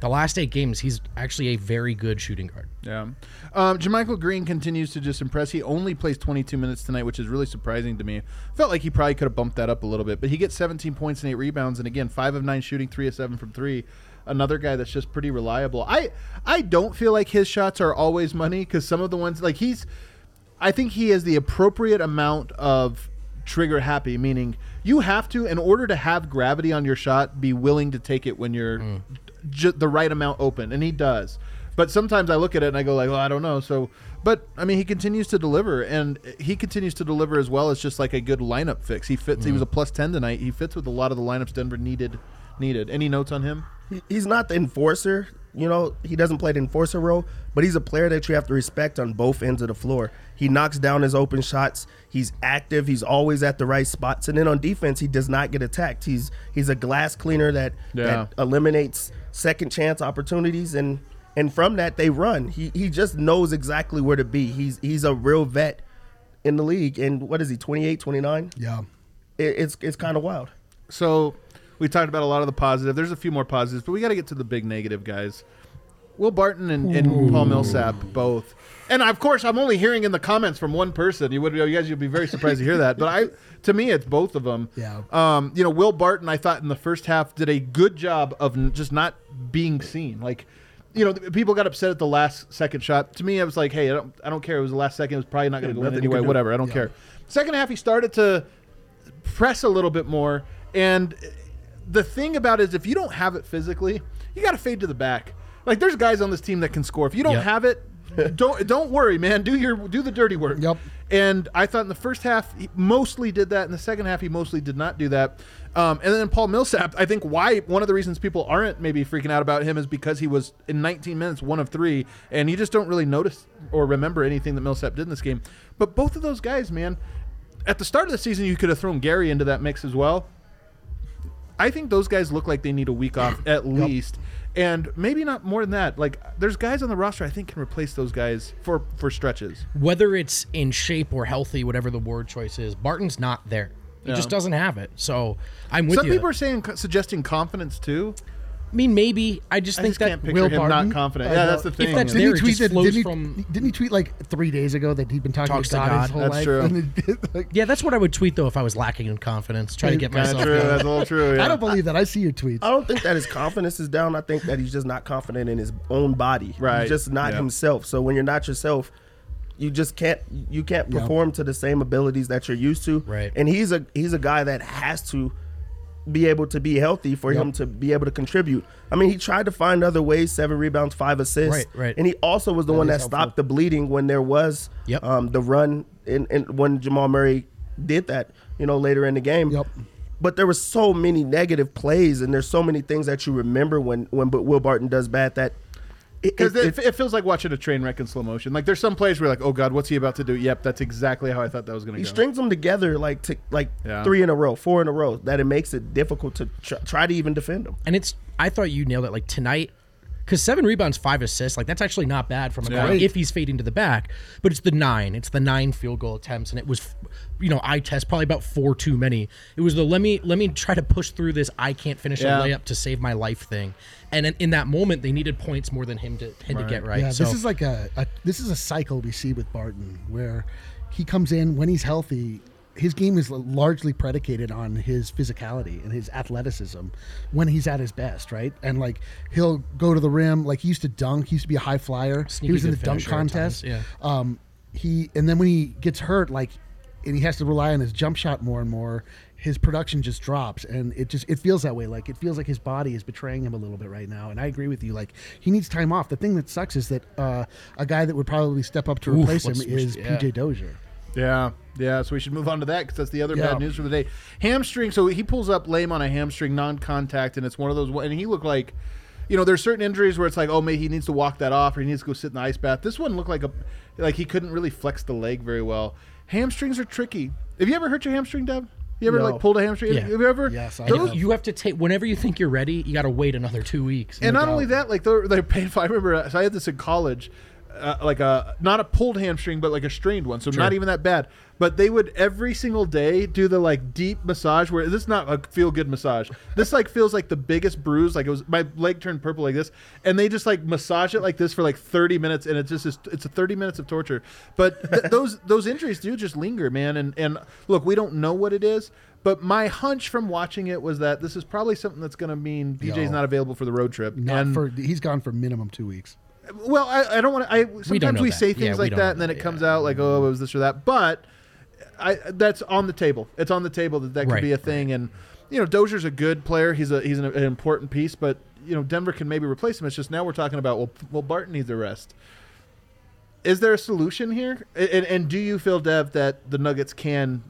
the last eight games, he's actually a very good shooting guard. Yeah. Um, JaMychal Green continues to just impress. He only plays 22 minutes tonight, which is really surprising to me. Felt like he probably could have bumped that up a little bit, but he gets 17 points and eight rebounds, and again, five of nine shooting, three of seven from three. Another guy that's just pretty reliable. I I don't feel like his shots are always money because some of the ones like he's, I think he has the appropriate amount of trigger happy, meaning you have to, in order to have gravity on your shot, be willing to take it when you're ju- the right amount open, and he does. But sometimes I look at it and I go like, well, I don't know. So, but I mean, he continues to deliver, and he continues to deliver as well as just like a good lineup fix. He fits. He was a mm-hmm. plus ten tonight. He fits with a lot of the lineups Denver needed. Needed. Any notes on him? He's not the enforcer. You know, he doesn't play the enforcer role, but he's a player that you have to respect on both ends of the floor. He knocks down his open shots. He's active. He's always at the right spots. And then on defense, he does not get attacked. He's he's a glass cleaner that Yeah. that eliminates second chance opportunities and and from that they run. He he just knows exactly where to be. He's he's a real vet in the league. And what is he? 28, 29? Yeah. It, it's it's kind of wild. So we talked about a lot of the positive. There's a few more positives, but we got to get to the big negative guys. Will Barton and, and Paul Millsap both, and of course I'm only hearing in the comments from one person. You would, you guys, you'd be very surprised to hear that. But I, to me, it's both of them. Yeah. Um, you know, Will Barton, I thought in the first half did a good job of just not being seen. Like, you know, people got upset at the last second shot. To me, I was like, hey, I don't, I don't care. It was the last second. It was probably not going to Yeah, go in anyway. Whatever. I don't care. Second half, he started to press a little bit more. And the thing about it is, if you don't have it physically, you got to fade to the back. Like there's guys on this team that can score. If you don't Yep. have it, <laughs> don't don't worry, man. Do your do the dirty work. Yep. And I thought in the first half he mostly did that. In the second half, he mostly did not do that. Um, and then Paul Millsap, I think why one of the reasons people aren't maybe freaking out about him is because he was in 19 minutes one of three, and you just don't really notice or remember anything that Millsap did in this game. But both of those guys, man, at the start of the season, you could have thrown Gary into that mix as well. I think those guys look like they need a week off at least, and maybe not more than that. Like, there's guys on the roster I think can replace those guys for for stretches. whether it's in shape or healthy, whatever the word choice is, Barton's not there. He Yeah. just doesn't have it. So I'm with Some you. people are saying suggesting confidence too. I mean, maybe I just I think just that can't picture Will him Barton? not confident. Yeah, that's the thing. If thing. that's man. Didn't there, he it tweet just that? Didn't he, from- didn't he tweet like three days ago that he'd been talking Talks to to God, God. his whole That's life? true. <laughs> And like, yeah, that's what I would tweet though if I was lacking in confidence. Try to get That's That's myself. true. That's all true. Yeah. I don't believe that. I see your tweets. I don't think that his confidence is down. I think that he's just not confident in his own body. Right. He's just not Yeah. himself. So when you're not yourself, you just can't you can't Yeah. perform to the same abilities that you're used to. Right. And he's a he's a guy that has to be able to be healthy for him to be able to contribute. I mean, he tried to find other ways, seven rebounds, five assists. Right, right. And he also was the one that helpful. stopped the bleeding when there was Yep. um, the run and when Jamal Murray did that, you know, later in the game. Yep. But there were so many negative plays, and there's so many things that you remember when when Will Barton does bad that Because it- it, it- it feels like watching a train wreck in slow motion. Like there's some plays where you're like, oh god, what's he about to do? Yep, that's exactly how I thought that was going to he strings them together like to, like Yeah. three in a row, four in a row, that it makes it difficult to tr- try to even defend them. And it's I thought you nailed it like tonight. Because seven rebounds, five assists, like that's actually not bad from a guy Great. if he's fading to the back. But it's the nine, it's the nine field goal attempts, and it was, you know, I test probably about four too many. It was the let me let me try to push through this. I can't finish Yeah. a layup to save my life thing. And in, in that moment, they needed points more than him to him to get right. Yeah, so this is like a, a this is a cycle we see with Barton where he comes in when he's healthy. His game is largely predicated on his physicality and his athleticism when he's at his best, right? And like he'll go to the rim, like he used to dunk, he used to be a high flyer. Sneaky he was in the dunk finisher times, contest. yeah. Um, he and then when he gets hurt, like, and he has to rely on his jump shot more and more. His production just drops, and it just it feels that way. Like it feels like his body is betraying him a little bit right now. And I agree with you. Like he needs time off. The thing that sucks is that uh, a guy that would probably step up to Oof, replace him is yeah. PJ Dozier. Yeah, yeah. So we should move on to that because that's the other Yeah. bad news for the day. Hamstring. So he pulls up lame on a hamstring, non-contact, and it's one of those. And he looked like, you know, there's certain injuries where it's like, oh, maybe he needs to walk that off or he needs to go sit in the ice bath. This one looked like a, like he couldn't really flex the leg very well. Hamstrings are tricky. Have you ever hurt your hamstring, Deb? You ever No. like pulled a hamstring? Yeah. Have you ever? Yes, I And have. you have to take whenever you think you're ready. You got to wait another two weeks. And No not only that, like they're, they're painful. <laughs> I remember uh, so I had this in college, uh, like a not a pulled hamstring, but like a strained one. So not even that bad. But they would every single day do the like deep massage where this is not a feel good massage. This like feels like the biggest bruise. Like it was my leg turned purple like this, and they just like massage it like this for like thirty minutes, and it's just is- it's a thirty minutes of torture. But th- <laughs> those those injuries do just linger, man. And and look, we don't know what it is. But my hunch from watching it was that this is probably something that's going to mean PJ's Yeah. not available for the road trip. Not and for he's gone for minimum two weeks. well, I, I don't want to. I sometimes know we say things we like that, and then it comes yeah. out like, oh, it was this or that. But I that's on the table. It's on the table that that could Right, be a thing. And you know, Dozier's a good player. He's a he's an, an important piece. But you know, Denver can maybe replace him. It's just now we're talking about well, well, Barton needs a rest. Is there a solution here? And, and do you feel, Dev, that the Nuggets can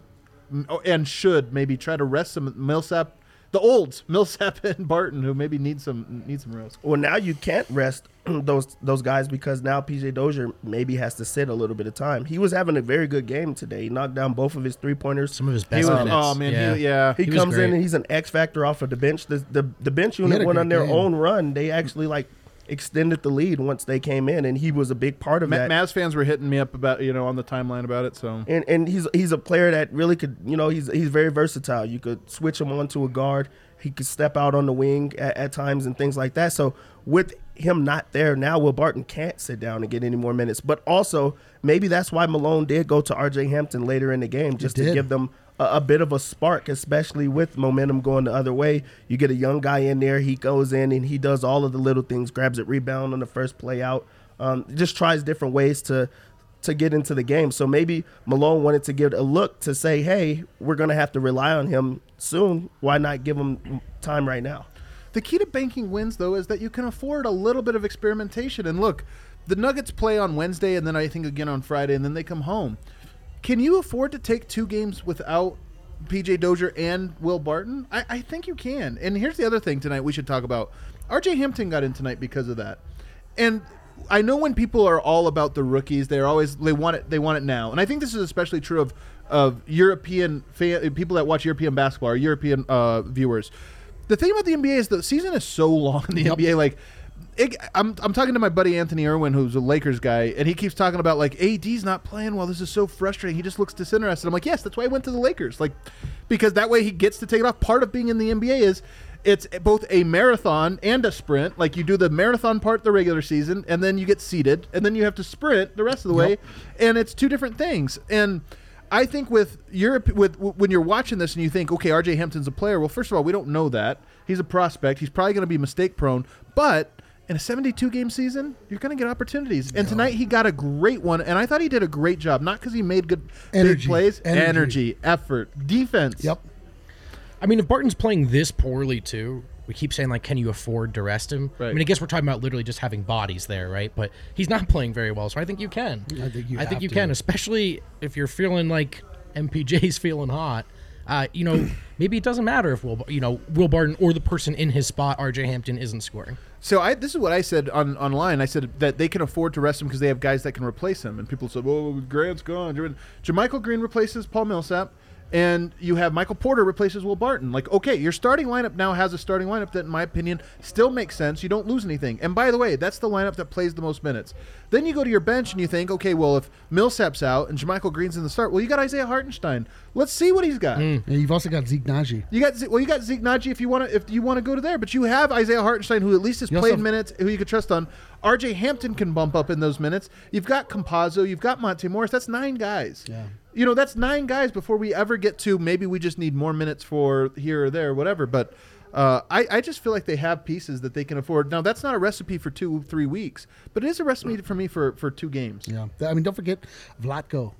oh, and should maybe try to rest some Millsap, the olds, <laughs> Millsap and Barton, who maybe need some need some rest? Well, now you can't rest <clears throat> those those guys because now PJ Dozier maybe has to sit a little bit of time. He was having a very good game today. He knocked down both of his three pointers. some of his He best was, minutes. oh man, yeah. He, yeah. He, He comes in and he's an X factor off of the bench. The the, the bench unit went on their game. own run. They actually like extended the lead once they came in, and he was a big part of Ma- that. Mavs fans were hitting me up about you know on the timeline about it. So and and he's he's a player that really could you know he's he's very versatile. You could switch him onto a guard. He could step out on the wing at, at times and things like that. So with him not there now, Will Barton can't sit down and get any more minutes. But also maybe that's why Malone did go to R.J. Hampton later in the game just to give them a, a bit of a spark, especially with momentum going the other way. You get a young guy in there. He goes in and he does all of the little things. Grabs it, rebound on the first play out. Um, just tries different ways to to get into the game. So maybe Malone wanted to give a look to say, hey, we're going to have to rely on him soon. Why not give him time right now? the key to banking wins though is that you can afford a little bit of experimentation. And look, the Nuggets play on Wednesday and then I think again on Friday and then they come home. Can you afford to take two games without PJ Dozier and Will Barton? I, I think you can. And here's the other thing tonight we should talk about. RJ Hampton got in tonight because of that. And I know when people are all about the rookies, they're always they want it they want it now. And I think this is especially true of of European fan, people that watch European basketball or European uh, viewers. The thing about the NBA is the season is so <laughs> long in the NBA. Like, it, I'm I'm talking to my buddy Anthony Irwin, who's a Lakers guy, and he keeps talking about like AD's not playing well. This is so frustrating. He just looks disinterested. I'm like, yes, that's why I went to the Lakers. Like, because that way he gets to take it off. Part of being in the NBA is it's both a marathon and a sprint. Like you do the marathon part the regular season, and then you get seated, and then you have to sprint the rest of the way, and it's two different things. And I think with Europe, with when you're watching this and you think, okay, RJ Hampton's a player. Well, first of all, we don't know that he's a prospect. He's probably going to be mistake prone, but in a 72 game season, you're going to get opportunities. And tonight he got a great one, and I thought he did a great job. Not because he made good big plays, Energy. energy, effort, defense. Yep. I mean, if Barton's playing this poorly too, we keep saying like, can you afford to rest him? I mean, I guess we're talking about literally just having bodies there, right? But he's not playing very well, so I think you can. I think you I think you to. can, especially if you're feeling like MPJ's <laughs> feeling hot. Uh, you know, <clears throat> maybe it doesn't matter if Will, you know, Will Barton or the person in his spot, RJ Hampton, isn't scoring. So I this is what I said on online. I said that they can afford to rest him because they have guys that can replace him. And people said, "Well, Grant's gone." JaMychal Green replaces Paul Millsap, and you have Michael Porter replaces Will Barton. Like, okay, your starting lineup now has a starting lineup that, in my opinion, still makes sense. You don't lose anything. And by the way, that's the lineup that plays the most minutes. Then you go to your bench and you think, okay, well, if Millsap's out and JaMychal Green's in the start, well, you got Isaiah Hartenstein. Let's see what he's got. Mm. And you've also got Zeke Nnaji. You got well, you got Zeke Nnaji if you want to if you want to go to there, but you have Isaiah Hartenstein who at least has You played have- minutes, who you could trust on. RJ Hampton can bump up in those minutes. You've got Campazzo, you've got Monte Morris. That's nine guys. Yeah. You know, that's nine guys before we ever get to maybe we just need more minutes for here or there, whatever. But uh, I, I just feel like they have pieces that they can afford. Now, that's not a recipe for two, three weeks, but it is a recipe for me for, for two games. Yeah. I mean, don't forget Vlatko.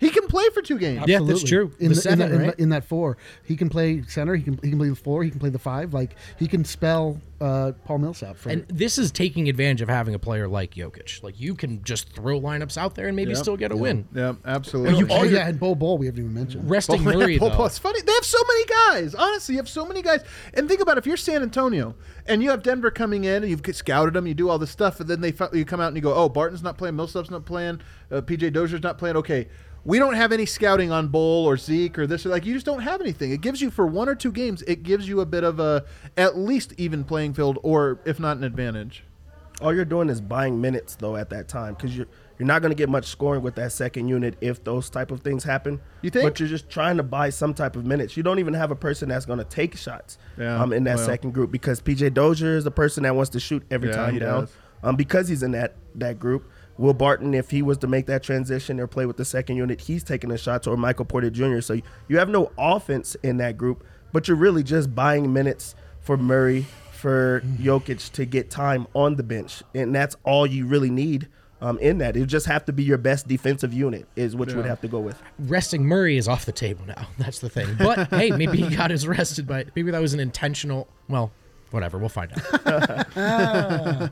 He can play for two games. Yeah, that's true. In The the, seven, in, the- in right? the- in that four, he can play center. He can he can play the four. He can play the five. Like he can spell uh, Paul Millsap. For, And this is taking advantage of having a player like Jokic. Like you can just throw lineups out there and maybe Yeah. still get a win. Yeah, absolutely. you oh yeah, and Bo Bol we haven't even mentioned. Resting Well, Murray Paul- though. Paul- It's funny. They have so many guys. Honestly, you have so many guys. And think about it, if you're San Antonio and you have Denver coming in and you've scouted them, you do all this stuff, and then they you come out and you go, oh, Barton's not playing, Millsap's not playing, uh, PJ Dozier's not playing. Okay, we don't have any scouting on Bol or Zeke or this or like you just don't have anything. It gives you for one or two games, it gives you a bit of a at least even playing field, or if not an advantage. All you're doing is buying minutes though at that time because you're you're not going to get much scoring with that second unit if those type of things happen. You think? But you're just trying to buy some type of minutes. You don't even have a person that's going to take shots Yeah, um, in that well. second group because PJ Dozier is the person that wants to shoot every Yeah, time down. Um, because he's in that that group. Will Barton, if he was to make that transition or play with the second unit, he's taking the shots, or Michael Porter Jr. So you have no offense in that group, but you're really just buying minutes for Murray, for Jokic to get time on the bench, and that's all you really need um, in that. It just have to be your best defensive unit, is what you would have to go with. resting Murray is off the table now. <laughs> That's the thing. But <laughs> hey, maybe he got his rested by maybe that was an intentional well, whatever, we'll find out.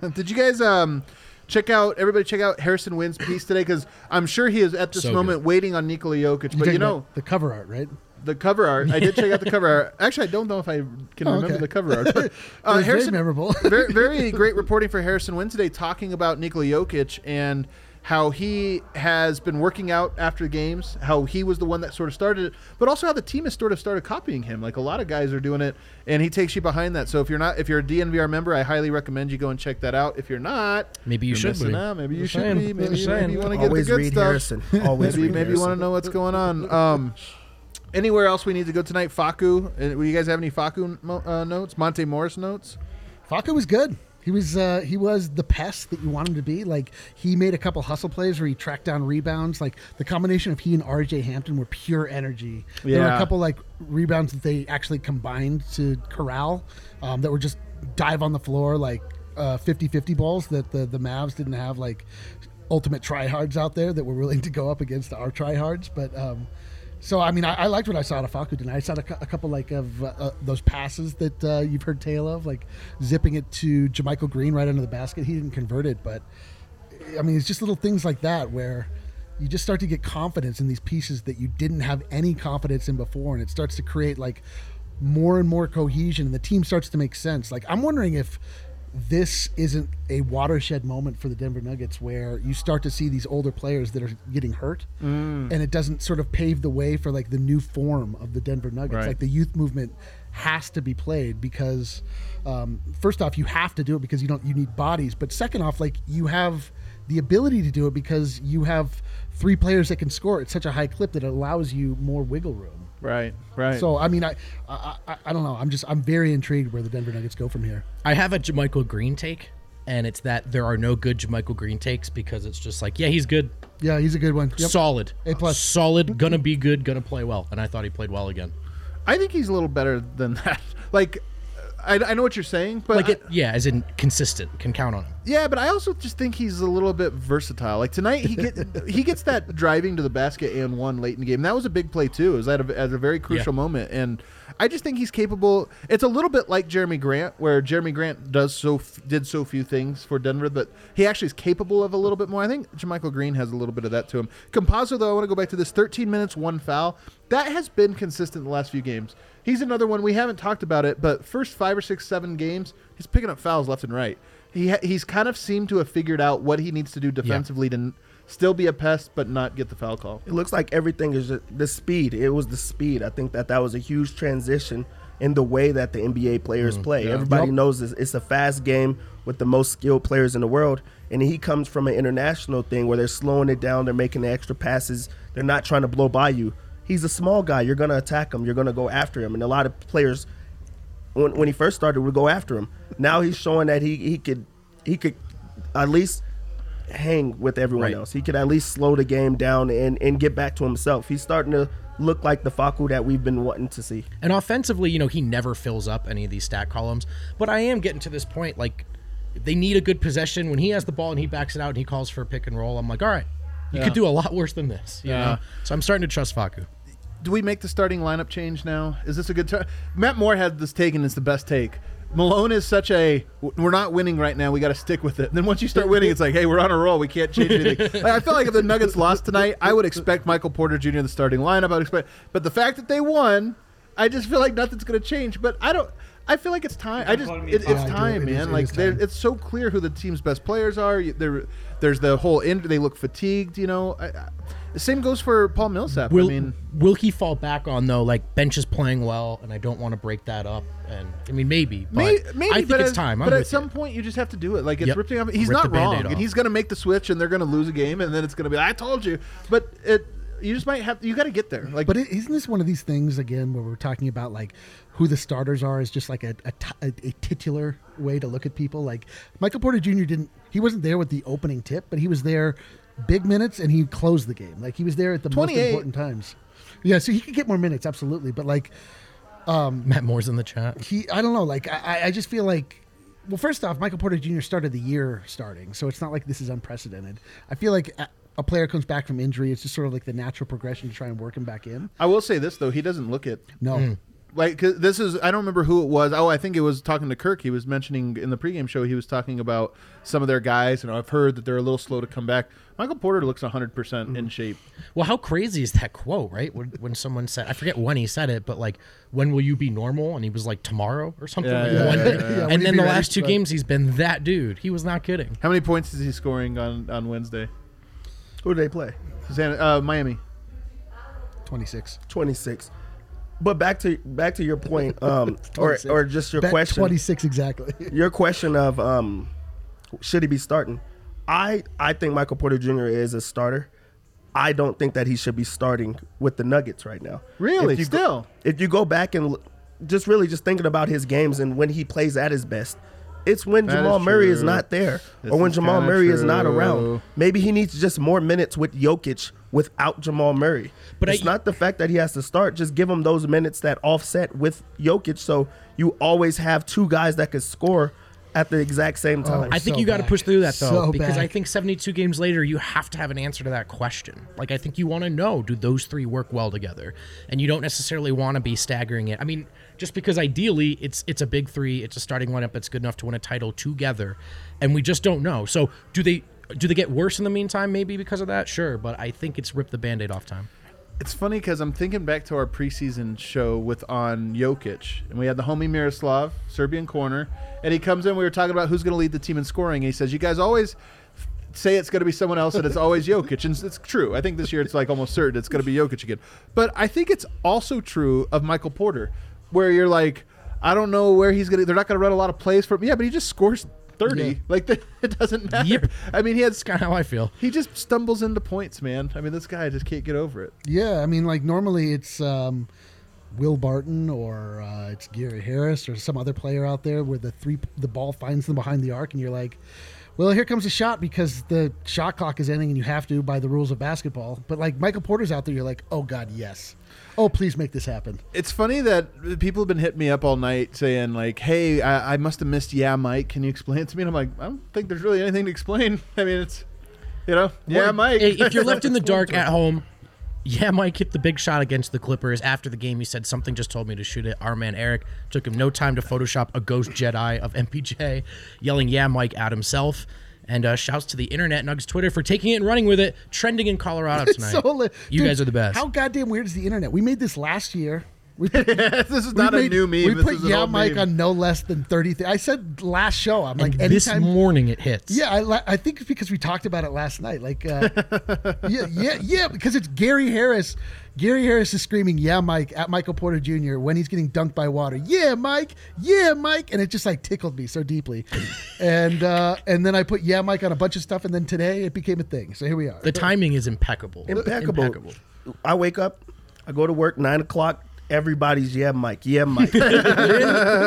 <laughs> Did you guys um check out everybody check out Harrison Wind's piece today because I'm sure he is at this So moment waiting on Nikola Jokic. But you know the cover art, right? The cover art. I did check out the cover art. <laughs> Actually, I don't know if I can Oh, remember okay. the cover art. But, <laughs> uh, was very Harrison, memorable. <laughs> very, very great reporting for Harrison Wind today, talking about Nikola Jokic and how he has been working out after the games, how he was the one that sort of started it, but also how the team has sort of started copying him. Like a lot of guys are doing it, and he takes you behind that. So if you're not, if you're a DNVR member, I highly recommend you go and check that out. If you're not, Maybe you should be. out. Maybe you Just should saying. be. Maybe, you- saying. maybe you want to get the Always good read stuff. Harrison. Always maybe read maybe you want to know what's going on. Um, anywhere else we need to go tonight? Facu. Uh, Do you guys have any Facu uh, notes? Monte Morris notes? Facu was good. He was uh, he was the pest that you want him to be. Like he made a couple hustle plays where he tracked down rebounds. Like the combination of he and RJ Hampton were pure energy. Yeah. There were a couple like rebounds that they actually combined to corral um, that were just dive on the floor like uh, 50-50 balls that the the Mavs didn't have like ultimate tryhards out there that were willing to go up against our tryhards. But um, so I mean, I, I liked what I saw out of Facu tonight. I saw a, a couple like of uh, uh, those passes that uh, you've heard tale of, like zipping it to JaMychal Green right under the basket. He didn't convert it, but I mean, it's just little things like that where you just start to get confidence in these pieces that you didn't have any confidence in before, and it starts to create like more and more cohesion, and the team starts to make sense. Like I'm wondering if this isn't a watershed moment for the Denver Nuggets where you start to see these older players that are getting hurt Mm. and it doesn't sort of pave the way for like the new form of the Denver Nuggets. Right. Like the youth movement has to be played because um, first off you have to do it because you don't you need bodies, but second off like you have the ability to do it because you have three players that can score at such a high clip that it allows you more wiggle room. Right, right. So I mean I, I I I don't know. I'm just I'm very intrigued where the Denver Nuggets go from here. I have a JaMychal Green take, and it's that there are no good JaMychal Green takes because it's just like, yeah, he's good, Yeah, he's a good one. Yep. solid, A plus. solid, gonna be good, gonna play well, and I thought he played well again. I think he's a little better than <laughs> that. Like, I, I know what you're saying, but Like it, yeah, as in consistent, can count on him. yeah, but I also just think he's a little bit versatile. Like tonight, he get <laughs> he gets that driving to the basket and one late in the game. That was a big play too. It was at a, at a very crucial moment, and I just think he's capable. It's a little bit like Jerami Grant, where Jerami Grant does so f- did so few things for Denver, but he actually is capable of a little bit more. I think JaMychal Green has a little bit of that to him. Campazzo, though, I want to go back to this: 13 minutes, one foul. That has been consistent the last few games. He's another one we haven't talked about it, but first five or six, seven games, he's picking up fouls left and right. He ha- he's kind of seemed to have figured out what he needs to do defensively to n- still be a pest but not get the foul call. It looks like everything is just the speed. It was the speed. I think that that was a huge transition in the way that the NBA players mm, play. yeah. Everybody Yep. knows it's, it's a fast game with the most skilled players in the world, and he comes from an international thing where they're slowing it down, they're making the extra passes, they're not trying to blow by you. He's a small guy. You're gonna attack him. You're gonna go after him, and a lot of players when, when he first started would go after him. Now he's showing that he, he could he could at least hang with everyone Right. else. He could at least slow the game down and, and get back to himself. He's starting to look like the Facu that we've been wanting to see. And offensively, you know, he never fills up any of these stat columns. But I am getting to this point, like, they need a good possession. When he has the ball and he backs it out and he calls for a pick and roll, I'm like, all right, you could do a lot worse than this. You Yeah. know? So I'm starting to trust Facu. Do we make the starting lineup change now? Is this a good time? Matt Moore had this taken as the best take. Malone is such a we're not winning right now. We got to stick with it. And then once you start winning, it's like, hey, we're on a roll. We can't change anything. <laughs> Like, I feel like if the Nuggets lost tonight, I would expect Michael Porter Jr. in the starting lineup. I would expect, but the fact that they won, I just feel like nothing's going to change. But I don't. I feel like it's time. I just it, it's I do. time, It is- man. it like time. it's so clear who the team's best players are. There, there's the whole end. They look fatigued. You know. I, I, the same goes for Paul Millsap. Will I mean. will he fall back on though? Like bench is playing well, and I don't want to break that up. And I mean, maybe, but May- maybe, I think but it's at, time. I'm but at some you. point, you just have to do it. Like it's Yep. ripping off. He's Rip not wrong, Band-Aid and he's going to make the switch, and they're going to lose a game, and then it's going to be, I told you. But it, you just might have. You got to get there. Like, But is isn't this one of these things again where we're talking about like who the starters are is just like a, a, t- a- a titular way to look at people? Like Michael Porter Jr. didn't he wasn't there with the opening tip, but he was there big minutes and he closed the game. Like he was there at the most important times. Yeah, so he could get more minutes, absolutely. But like um, Matt Moore's in the chat. he I don't know, like I, I- I just feel like well, first off, Michael Porter Jr. started the year starting, so it's not like this is unprecedented. I feel like a, a player comes back from injury, it's just sort of like the natural progression to try and work him back in. I will say this though, he doesn't look it. No. Mm. Like 'cause this is, I don't remember who it was. Oh, I think it was talking to Kirk. He was mentioning in the pregame show. He was talking about some of their guys, and I've heard that they're a little slow to come back. Michael Porter looks 100 percent in shape. Well, how crazy is that quote, right? When, when someone said, I forget when he said it, but like, when will you be normal? And he was like, tomorrow or something. Yeah, like yeah, yeah, yeah, yeah. Yeah, And then the ready, last two games, he's been that dude. He was not kidding. How many points is he scoring on on Wednesday? Who do they play? San- uh, Miami. Twenty six. 26. But back to back to your point, <laughs> um, or or just your Bet question. 26 exactly. <laughs> your question of um, should he be starting? I I think Michael Porter Jr. is a starter. I don't think that he should be starting with the Nuggets right now. Really? If you go- Still? if you go back and just really just thinking about his games and when he plays at his best, it's when That Jamal is Murray is not there This or when Jamal kinda Murray is not around. Maybe he needs just more minutes with Jokic without Jamal Murray. But it's I- not the fact that he has to start. Just give him those minutes that offset with Jokic, so you always have two guys that could score at the exact same oh, time. I think so you got to push through that though, So because I think 72 games later, you have to have an answer to that question. Like, I think you want to know do those three work well together, and you don't necessarily want to be staggering it. I mean, just because ideally it's it's a big three, it's a starting lineup that's good enough to win a title together, and we just don't know. So, do they do they get worse in the meantime? Maybe because of that, sure, but I think it's rip the band-aid off time. It's funny because I'm thinking back to our preseason show with on Jokic, and we had the homie Miroslav, Serbian corner, and he comes in. We were talking about who's going to lead the team in scoring. And he says, "You guys always say it's going to be someone else, and it's always Jokic." And it's true. I think this year it's like almost certain it's going to be Jokic again. But I think it's also true of Michael Porter, where you're like, I don't know where he's going to. They're not going to run a lot of plays for him. Yeah, but he just scores. 30 Yeah. like <laughs> it doesn't matter Yep. i mean he has kind of how I feel. he just stumbles into points man i mean this guy just can't get over it Yeah, I mean, like normally it's um, Will Barton or uh, it's Gary Harris or some other player out there where the three the ball finds them behind the arc, and you're like, well, here comes a shot because the shot clock is ending, and you have to by the rules of basketball. But like Michael Porter's out there, you're like, oh God, yes, oh please make this happen. It's funny that people have been hitting me up all night saying like, "Hey, I, I must have missed yeah, Mike. Can you explain it to me?" And I'm like, I don't think there's really anything to explain. <laughs> I mean, it's you know, yeah, Mike. If you're left in the <laughs> dark at home, yeah, Mike hit the big shot against the Clippers. After the game, he said something just told me to shoot it. Our man Eric took him no time to Photoshop a ghost Jedi of MPJ, yelling "Yeah, Mike" at himself. And uh, shouts to the internet, Nugs Twitter for taking it and running with it, trending in Colorado <laughs> tonight. so you Dude, guys are the best. How goddamn weird is the internet? We made this last year. We <laughs> this is not we a new meme. We This put is yeah, Mike meme. on no less than thirty. Th- I said last show. I'm like and this anytime. morning it hits. Yeah, I, I think it's because we talked about it last night. Like, uh, <laughs> yeah, yeah, yeah, because it's Gary Harris. Gary Harris is screaming, "Yeah, Mike!" at Michael Porter Jr. when he's getting dunked by water. Yeah, Mike. Yeah, Mike. And it just like tickled me so deeply. <laughs> and uh, and then I put "Yeah, Mike" on a bunch of stuff, and then today it became a thing. So here we are. The timing is impeccable. impeccable. Impeccable. I wake up, I go to work nine o'clock everybody's yeah, Mike, yeah, Mike. then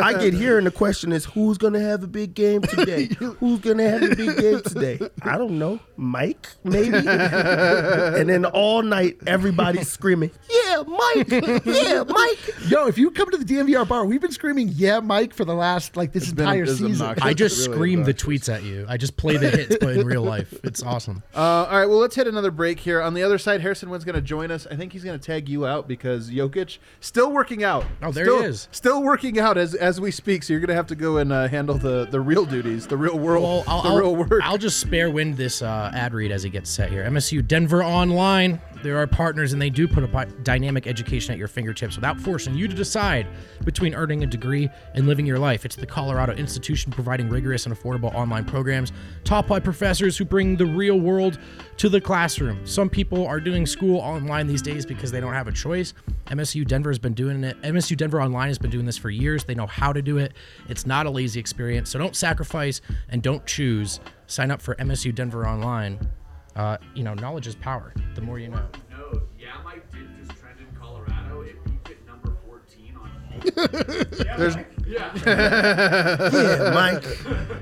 I <laughs> get here, and the question is, who's gonna have a big game today? <laughs> who's gonna have a big game today? I don't know, Mike, maybe. <laughs> and then all night, everybody's screaming, yeah, Mike, yeah, Mike. Yo, if you come to the DNVR bar, we've been screaming "Yeah, Mike" for the last like this been- entire it's season. obnoxious. I just really scream the tweets at you. I just play the hits, but in real life, it's awesome. Uh, all right, well, let's hit another break here. On the other side, Harrison Wind's going to join us. I think he's going to tag you out because Jokic still working out. Oh, there still, he is. Still working out as as we speak. So you're going to have to go and uh, handle the the real duties, the real world, Well, I'll, the I'll, real work. I'll just spare Wind this uh, ad read as it gets set here. MSU Denver Online. There are partners, and they do put a dynamic education at your fingertips without forcing you to decide between earning a degree and living your life. It's the Colorado institution providing rigorous and affordable online programs, taught by professors who bring the real world to the classroom. Some people are doing school online these days because they don't have a choice. MSU Denver has been doing it. MSU Denver Online has been doing this for years. They know how to do it. It's not a lazy experience. So don't sacrifice and don't choose. Sign up for MSU Denver Online. Uh, you know, knowledge is power. The more you know. No, yeah, Mike did just trend in Colorado. It peaked at number 14 on <laughs> all. There's Yeah, Mike.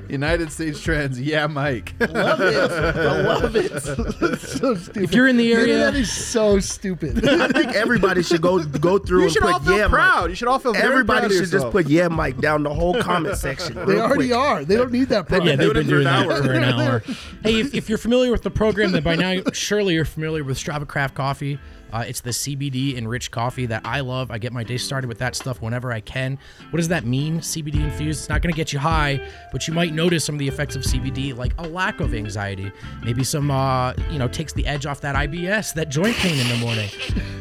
United States trends. Yeah, Mike. Love it. I love it. <laughs> so stupid. If you're in the The area- internet is so stupid. I think everybody should go go through you and should put all feel yeah, proud. Mike. You should all feel very Everybody proud of should just put yeah, Mike down the whole comment section. they already quick. are. They don't need that. Part. Yeah, they've been doing that for an <laughs> hour. hey, if, if you're familiar with the program, then by now surely you're familiar with Strava Craft Coffee. Uh, it's the CBD enriched coffee that I love. I get my day started with that stuff whenever I can. What does that mean? CBD infused. It's not going to get you high, but you might notice some of the effects of CBD, like a lack of anxiety. Maybe some, uh, you know, takes the edge off that IBS, that joint pain in the morning.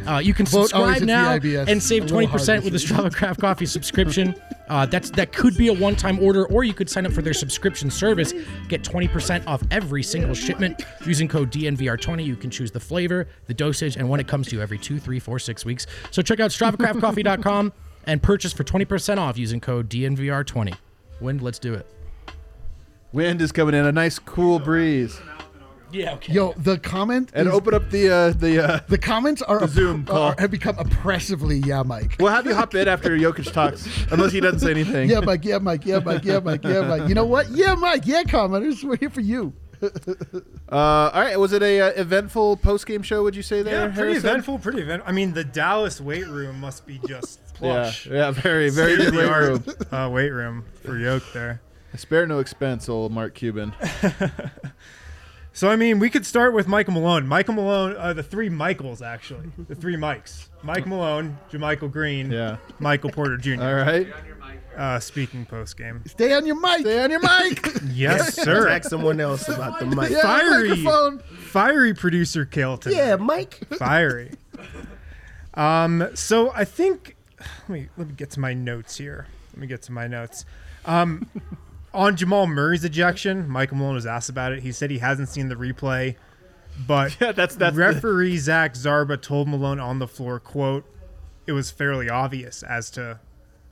Uh, you can Vote subscribe now and save 20% with the. Strava Craft Coffee subscription. <laughs> Uh, that's that could be a one-time order, or you could sign up for their subscription service. Get 20% off every single shipment using code DNVR20. You can choose the flavor, the dosage, and when it comes to you every two, three, four, six weeks. So check out StravaCraftCoffee.com and purchase for 20% off using code DNVR20. Wind, let's do it. Wind is coming in. A nice cool breeze. Yeah. Okay. Yo, the comment And is- open up the uh, the. Uh, the comments are Zoom call. are- have become oppressively yeah, Mike. we'll have you hop in after Jokic talks, unless he doesn't say anything. Yeah, Mike. Yeah, Mike. Yeah, Mike. Yeah, Mike. Yeah, Mike. You know what? Yeah, Mike. Yeah, commenters. We're here for you. <laughs> Uh, all right. Was it a uh, eventful post game show? Would you say there? Yeah, pretty Harrison? eventful, pretty event. I mean, the Dallas weight room must be just <laughs> plush. yeah, yeah very, very good weight room. State-of-the-art, uh, weight room for Yoke there. Spare no expense, old Mark Cuban. <laughs> So I mean, we could start with Michael Malone. Michael Malone, uh, the three Michaels actually, the three Mikes. Mike Malone, JaMychal Green, Yeah. Michael Porter Jr. All right. On your mic. Uh, speaking post game. Stay on your mic. Stay on your mic. <laughs> Yes, sir. Ask someone else about the mic. Yeah, Fiery. microphone. Fiery producer Kelton. Yeah, Mike. fiery. Um, so I think let me let me get to my notes here. Let me get to my notes. Um, on Jamal Murray's ejection, Michael Malone was asked about it. He said he hasn't seen the replay, but <laughs> Yeah, that's that's the- referee Zach Zarba told Malone on the floor, "quote It was fairly obvious as to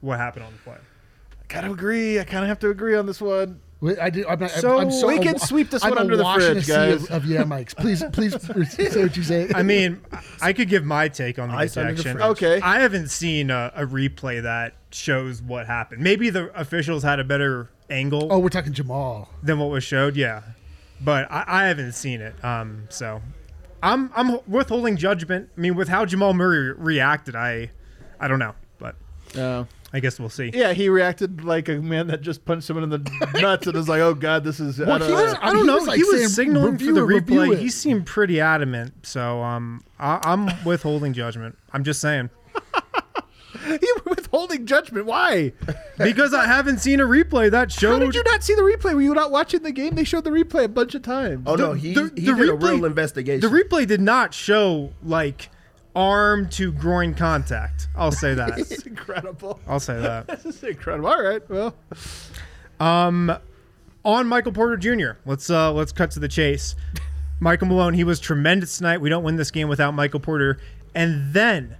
what happened on the play." I gotta agree. I kind of have to agree on this one. I did, I'm, not, So- I'm so We can awa- sweep this I'm one under the awash fridge, guys. Of, of yeah, mics. Please, <laughs> please say what you say. I mean, I could give my take on the Ice ejection. Okay. I haven't seen a, a replay that shows what happened. Maybe the officials had a better angle. oh, we're talking Jamal. than what was showed. Yeah, but I, I haven't seen it. Um, so I'm I'm withholding judgment. I mean, with how Jamal Murray reacted, I I don't know, but Uh, I guess we'll see. yeah, he reacted like a man that just punched someone in the <laughs> nuts and was like, "Oh God, this is." I Well, don't he know. was- I don't He know. was, like, he was saying, signaling "Review for the replay. He seemed pretty adamant. So um, I, I'm withholding judgment. I'm just saying <laughs> he was withholding judgment. Why? because I haven't seen a replay that showed. How did you not see the replay? Were you not watching the game? They showed the replay a bunch of times. Oh no, he the- he the did a real investigation. the replay did not show like arm to groin contact. I'll say that. <laughs> It's incredible. I'll say that. <laughs> This is incredible. All right. Well, um, on Michael Porter Jr. Let's uh let's cut to the chase. Michael Malone, he was tremendous tonight. We don't win this game without Michael Porter. And then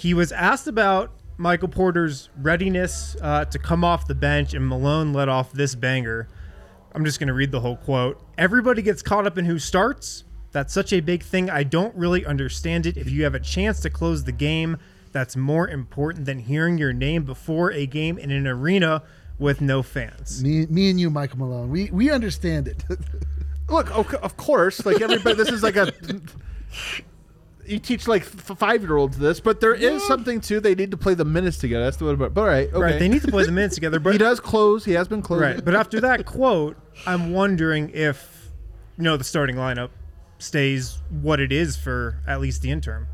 he was asked about Michael Porter's readiness uh, to come off the bench, and Malone let off this banger. I'm just going to read the whole quote. Everybody gets caught up in who starts. That's such a big thing. I don't really understand it. If you have a chance to close the game, that's more important than hearing your name before a game in an arena with no fans. Me, me and you, Michael Malone, we we understand it. <laughs> Look, of, of course, like everybody, this is like a. You teach like f- five year olds this, but there is something too. they need to play the minutes together. That's the what about. But all right, okay. Right, they need to play the minutes together, <laughs> but he does close. He has been closing. Right, but after that quote, I'm wondering if you know the starting lineup stays what it is for at least the interim.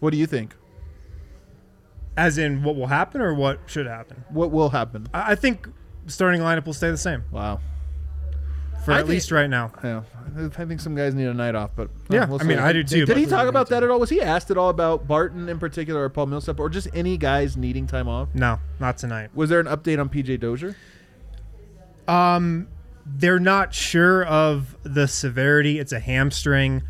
what do you think? As in, what will happen or what should happen? What will happen? I I think starting lineup will stay the same Wow. For I at think- least right now. Yeah, I think some guys need a night off, but uh, Yeah, we'll I mean. I do too, Did but- he talk about that at all? Was he asked at all about Barton in particular, or Paul Millsap, or just any guys needing time off? No, not tonight. Was there an update on PJ Dozier? Um, they're not sure of the severity. It's a hamstring.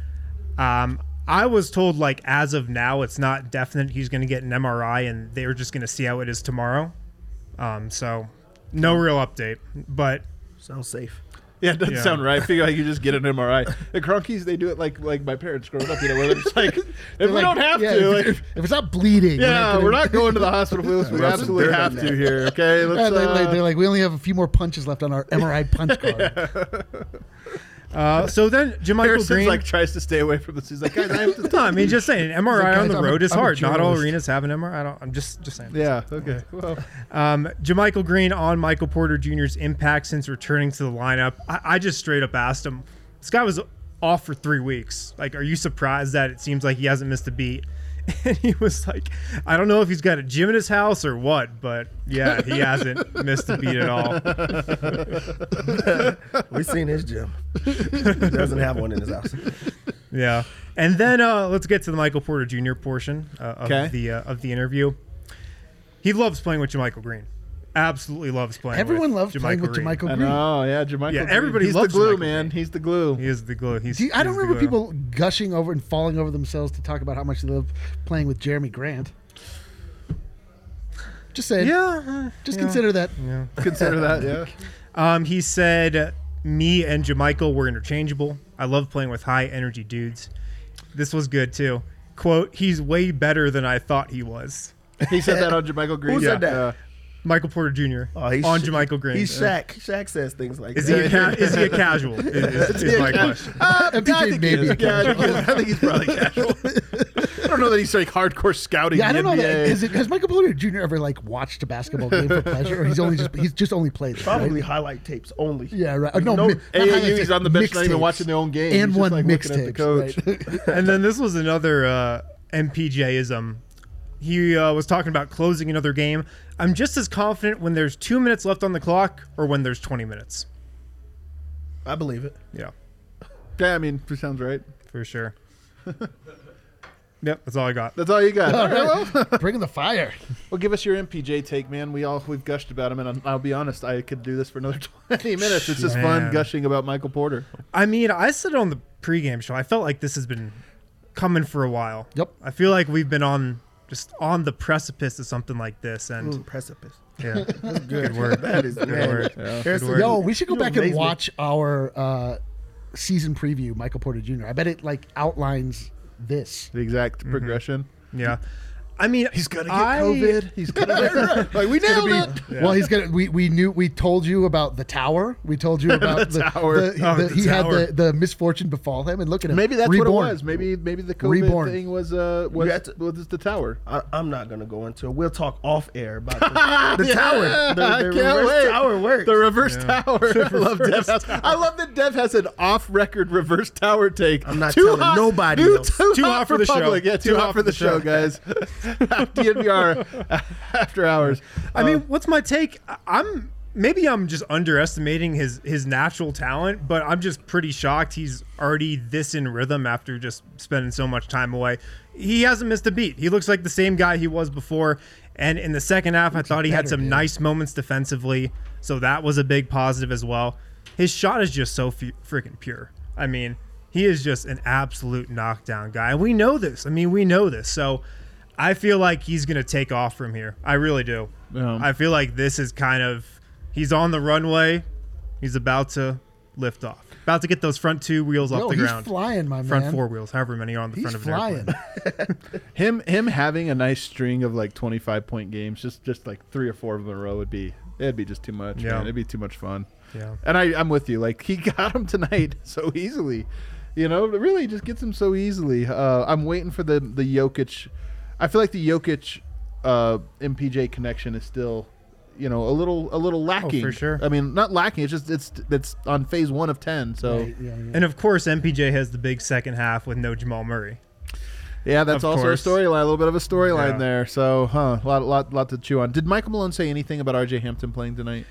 Um, I was told like as of now, it's not definite. He's going to get an MRI, and they're just going to see how it is tomorrow. Um, so no real update, but Sounds safe. Yeah, it doesn't Yeah. sound right. I figure like you just get an MRI. The Kroenkes, they do it like like my parents growing up. You know, where they're just like, <laughs> if we Like, don't have yeah, to, if, like, if, if it's not bleeding, yeah, gonna- we're not going to the hospital. Willis. We Rub absolutely dirt have to that. here. Okay, Yeah, let's. they, uh, like, they're like, we only have a few more punches left on our MRI punch <laughs> card. Uh, so then JaMychal Harrison's Green. like tries to stay away from this. He's like, guys, I have to. <laughs> no, I mean just saying, an MRI like, on the I'm a- road is I'm hard. Not all arenas have an MRI. I don't. I'm just just saying. Yeah. Okay. Well, Um, JaMychal Green on Michael Porter Jr.'s impact since returning to the lineup. I, I just straight up asked him. This guy was off for three weeks. Like, are you surprised that it seems like he hasn't missed a beat? <laughs> And he was like, I don't know if he's got a gym in his house or what, but yeah, he hasn't missed a beat at all. <laughs> We've seen his gym. he doesn't have one in his house. Yeah. And then uh, let's get to the Michael Porter Jr. portion uh, of Okay. the uh, of the interview. He loves playing with JaMychal Green. Absolutely loves playing. Everyone with loves playing with Green. JaMychal I Green. know. Yeah, JaMychal. Yeah, Green. everybody He's loves the glue, JaMychal man. Green. He's the glue. He is the glue. He's, Do you- I don't the remember glue. people gushing over and falling over themselves to talk about how much they love playing with Jerami Grant. Just saying. Yeah. uh, Just yeah. consider that. Yeah. <laughs> Consider that. Yeah. <laughs> Um, he said, "Me and JaMychal were interchangeable. I love playing with high energy dudes. This was good too. Quote: He's way better than I thought he was. He said that <laughs> on JaMychal Green. Who said Yeah. that? Uh, Michael Porter Jr. Oh, he's on Sha- JaMychal Green. He's Shaq. Shaq says things like Is he that. a ca- is he a casual? Is, is, is my question. Uh, MPJ I think may he be a Yeah, I think, he is. I think he's probably casual. <laughs> I don't know that he's like hardcore scouting. Yeah, I don't know. NBA. That, is it, has Michael Porter Jr. ever like watched a basketball game for pleasure, or he's only just he's just only played Probably right? highlight tapes only. Yeah, right. Oh, no, No, mi- AAU, he's on the bench, not even mixtapes. watching their own game. and He's just, one like, looking at the coach. right? And then this was another uh, MPJism. He uh, was talking about closing another game. I'm just as confident when there's two minutes left on the clock or when there's 20 minutes. I believe it. Yeah, Yeah, I mean, it sounds right. for sure. <laughs> yep, that's all I got. That's all you got. All Okay, well, right. <laughs> Bring the fire. well, give us your MPJ take, man. We all we've gushed about him, and I'll- I'll be honest, I could do this for another <laughs> 20 minutes. It's just fun gushing about Michael Porter. I mean, I said on the pregame show, I felt like this has been coming for a while. Yep. I feel like we've been on just on the precipice of something like this, and Mm, precipice. yeah, <laughs> Good word. That is Good man. word. Harrison, word. Yo, we should go back and watch our uh, season preview, Michael Porter Jr. I bet it like outlines this. The exact Mm-hmm. progression. yeah. I mean, He's gonna get I- COVID. He's gonna <laughs> like we nailed it. Well, he's gonna. We, we knew. We told you about the tower. We told you <laughs> about The the, tower. the- Oh, the- the he tower. had the, the misfortune befall him, and look at him. Maybe that's Reborn. what it was. Maybe maybe the COVID Reborn. thing was uh was, You had was the tower. I, I'm not gonna go into it. We'll talk off air about <laughs> the, the tower. I The, the can't reverse wait. tower works. The reverse tower. I love Dev. I love that Dev has an off-record reverse tower take. I'm not telling nobody Too, too, Too hot, for the show. public. Yeah, too, hot, for the, show, guys. <laughs> DNVR after hours. I mean, what's my take? I'm maybe I'm just underestimating his his natural talent, but I'm just pretty shocked he's already this in rhythm after just spending so much time away. He hasn't missed a beat. He looks like the same guy he was before. And in the second half, I thought he had some dude. nice moments defensively, so that was a big positive as well. His shot is just so f- freaking pure. I mean, he is just an absolute knockdown guy. And we know this. I mean, we know this. So I feel like he's going to take off from here. I really do. Yeah. I feel like this is kind of he's on the runway. He's about to lift off. About to get those front two wheels Yo, off the he's ground. flying, my front man. four wheels, however many are on the He's front of an flying. airplane. <laughs> <laughs> Him him having a nice string of like 25 point games, just just like three or four of them in a row would be it'd be just too much. Yeah. man. It'd be too much fun. Yeah. And I I'm with you. Like he <laughs> got him tonight so easily. You know, really just gets him so easily. Uh, I'm waiting for the the Jokic. I feel like the Jokic uh, MPJ connection is still, you know, a little a little lacking. for sure. I mean, not lacking. It's just it's it's on phase one of ten. So Right, yeah, yeah. And of course, MPJ has the big second half with no Jamal Murray. Yeah, that's Of also course. a storyline, a little bit of a storyline Yeah. there. So, huh, a lot, lot, lot to chew on. Did Michael Malone say anything about RJ Hampton playing tonight?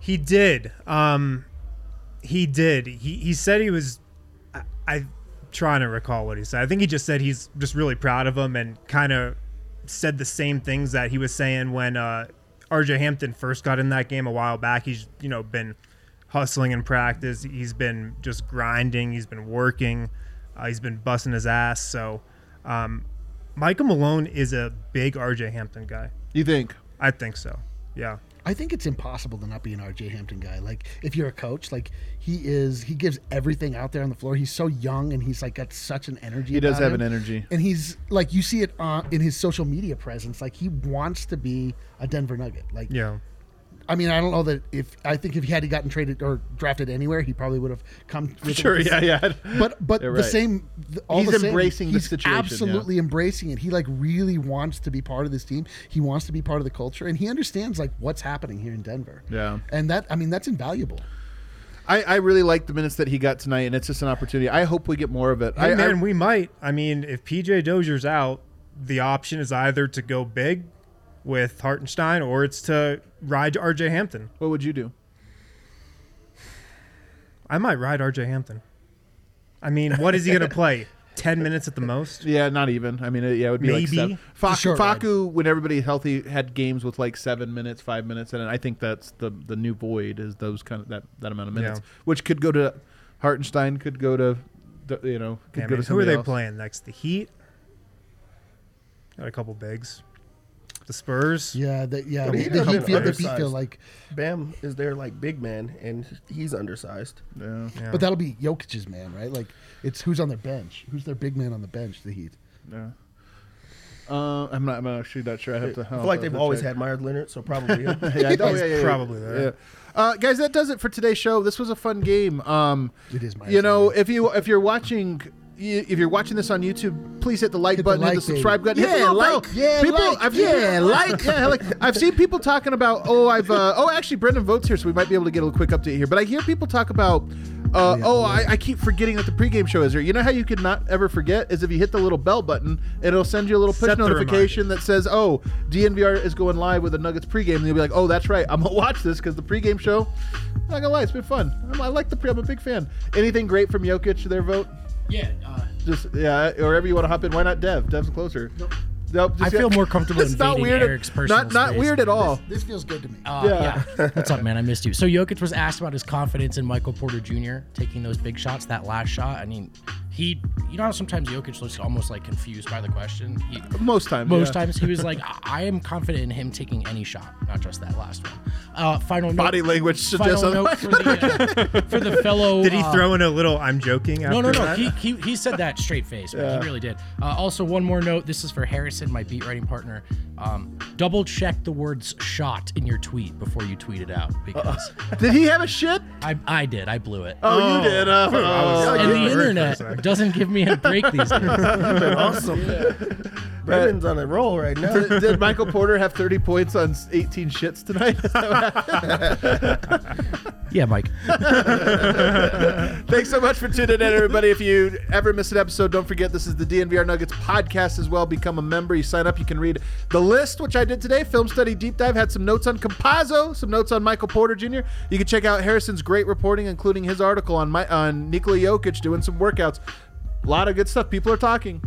He did. Um, he did. He he said he was. I, I'm trying to recall what he said. I think he just said he's just really proud of him and kind of said the same things that he was saying when uh, RJ Hampton first got in that game a while back. He's you know been hustling in practice. He's been just grinding. He's been working. Uh, he's been busting his ass. So, um, Michael Malone is a big RJ Hampton guy. You think? I think so. Yeah. I think it's impossible to not be an RJ Hampton guy. Like if you're a coach, like he is, he gives everything out there on the floor. He's so young and he's like got such an energy. He does have him. an energy. and he's like you see it uh, in his social media presence. Like he wants to be a Denver Nugget. Like Yeah. I mean, I don't know that if I think if he had he gotten traded or drafted anywhere, he probably would have come. with- Sure, with yeah, yeah. But but <laughs> You're the same. All He's the same, embracing the he's situation, yeah. Absolutely embracing it. He like really wants to be part of this team. He wants to be part of the culture, and he understands like what's happening here in Denver. Yeah. and that I mean that's invaluable. I, I really like the minutes that he got tonight, and it's just an opportunity. I hope we get more of it. Hey I, man, I, we might. I mean, if PJ Dozier's out, the option is either to go big with Hartenstein or it's to ride RJ Hampton. what would you do? I might ride RJ Hampton. I mean, what is he going <laughs> to play? 10 minutes at the most? Yeah, not even. I mean, it, yeah, it would be like Maybe. seven. Fa- It's a short ride. Facu, when everybody healthy, had games with like seven minutes, five minutes, and I think that's the the new void is those kind of that that amount of minutes, Yeah. which could go to Hartenstein, could go to, the- you know, could Yeah, I mean, to who are they else. playing next? The Heat? Got a couple bigs. The Spurs? Yeah, the, yeah. But The, he the doesn't Heat feel, the undersized. Heat feel like, Bam is their like big man, and he's undersized. Yeah, Yeah. but that'll be Jokic's man, right? Like it's who's on their bench, who's their big man on the bench. The Heat. yeah. Uh, I'm not. I'm actually not sure. I have to. I feel like they've always had Meyers Leonard, so probably <laughs> him. Yeah, I- <laughs> He's yeah, yeah, yeah. probably there. Yeah. Uh, guys, that does it for today's show. This was a fun game. Um, It is Meyers You know, if you if you're watching. You- If you're watching this on YouTube, please hit the like Hit the button, hit the subscribe baby. button, hit the Yeah, little bell. like, yeah, people, like, I've yeah, like. <laughs> yeah, like. I've seen people talking about. Oh, I've. Uh, oh, actually, Brendan Vogt's here, so we might be able to get a quick update here. But I hear people talk about. Uh, oh, I, I keep forgetting that the pregame show is here. You know how you could not ever forget is if you hit the little bell button, it'll send you a little push Set notification that says, "Oh, DNVR is going live with the Nuggets pregame," and you'll be like, "Oh, that's right, I'm gonna watch this because the pregame show." I'm not gonna lie, it's been fun. I'm, I like the pre. I'm a big fan. Anything great from Jokic? Their vote? Yeah, uh, Just yeah, or wherever you want to hop in. Why not Dev? Dev's closer. Nope. Nope. I feel more comfortable <laughs> it's not invading weird. Eric's personal not not space. weird at all. This feels good to me. Uh, Yeah. yeah. What's up, man? I missed you. So Jokic was asked about his confidence in Michael Porter Jr. taking those big shots. That last shot. I mean, he. You know how sometimes Jokic looks almost like confused by the question. He, Most times. most yeah. times he was like, <laughs> "I- "I am confident in him taking any shot, not just that last one." Uh, final note, Body language <laughs> suggests Final note otherwise. for the, uh, for the fellow. Did he uh, throw in a little I'm joking after no, no, no. that? He, he, he said that straight face. man. He really did. Uh, also, one more note. This is for Harrison, my beat writing partner. Um, double check the words "shot" in your tweet before you tweet it out because <laughs> Did he have a shit? I, I did. I blew it. Oh, you did. Uh, I was- oh. and the internet for a second. doesn't give me a break <laughs> these days. awesome. Brendan's on a roll right now. did, did Michael Porter have 30 points on 18 shits tonight? <laughs> yeah, Mike. Thanks so much for tuning in, everybody. If you ever miss an episode, don't forget this is the DNVR Nuggets podcast as well. Become a member. You sign up, you can read the list, which I did today. Film study deep dive had some notes on Campazzo, some notes on Michael Porter Jr. You can check out Harrison's great reporting, including his article on my on Nikola Jokic doing some workouts. A lot of good stuff. People are talking.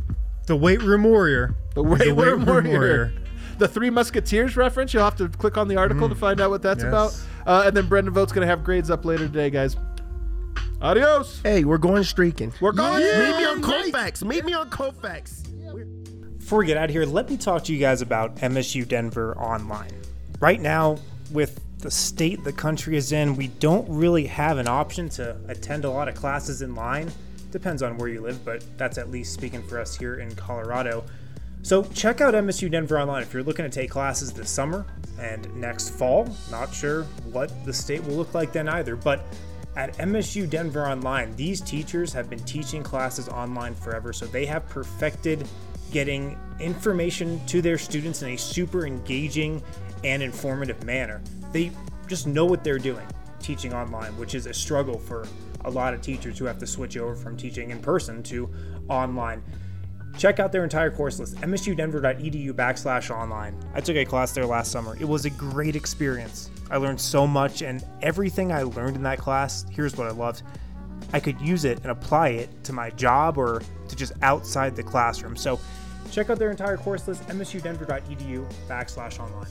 the weight room warrior. The Weight The Room Weight Room Warrior. Warrior. The Three Musketeers reference. You'll have to click on the article to find out what that's Yes. about. Uh, and then Brendan Vogt's going to have grades up later today, guys. Adios. hey, we're going streaking. We're going. Meet me on Colfax. Meet me on Colfax. Before we get out of here, let me talk to you guys about MSU Denver Online. Right now, with the state the country is in, we don't really have an option to attend a lot of classes in line. Depends on where you live, but that's at least speaking for us here in Colorado. So check out MSU Denver online if you're looking to take classes this summer and next fall. Not sure what the state will look like then either, but at MSU Denver Online, these teachers have been teaching classes online forever, so they have perfected getting information to their students in a super engaging and informative manner. They just know what they're doing teaching online, which is a struggle for a lot of teachers who have to switch over from teaching in person to online. Check out their entire course list, msudenver.edu backslash online. I took a class there last summer. It was a great experience. I learned so much, and everything I learned in that class, here's what I loved. I could use it and apply it to my job or to just outside the classroom. So check out their entire course list, msudenver.edu backslash online.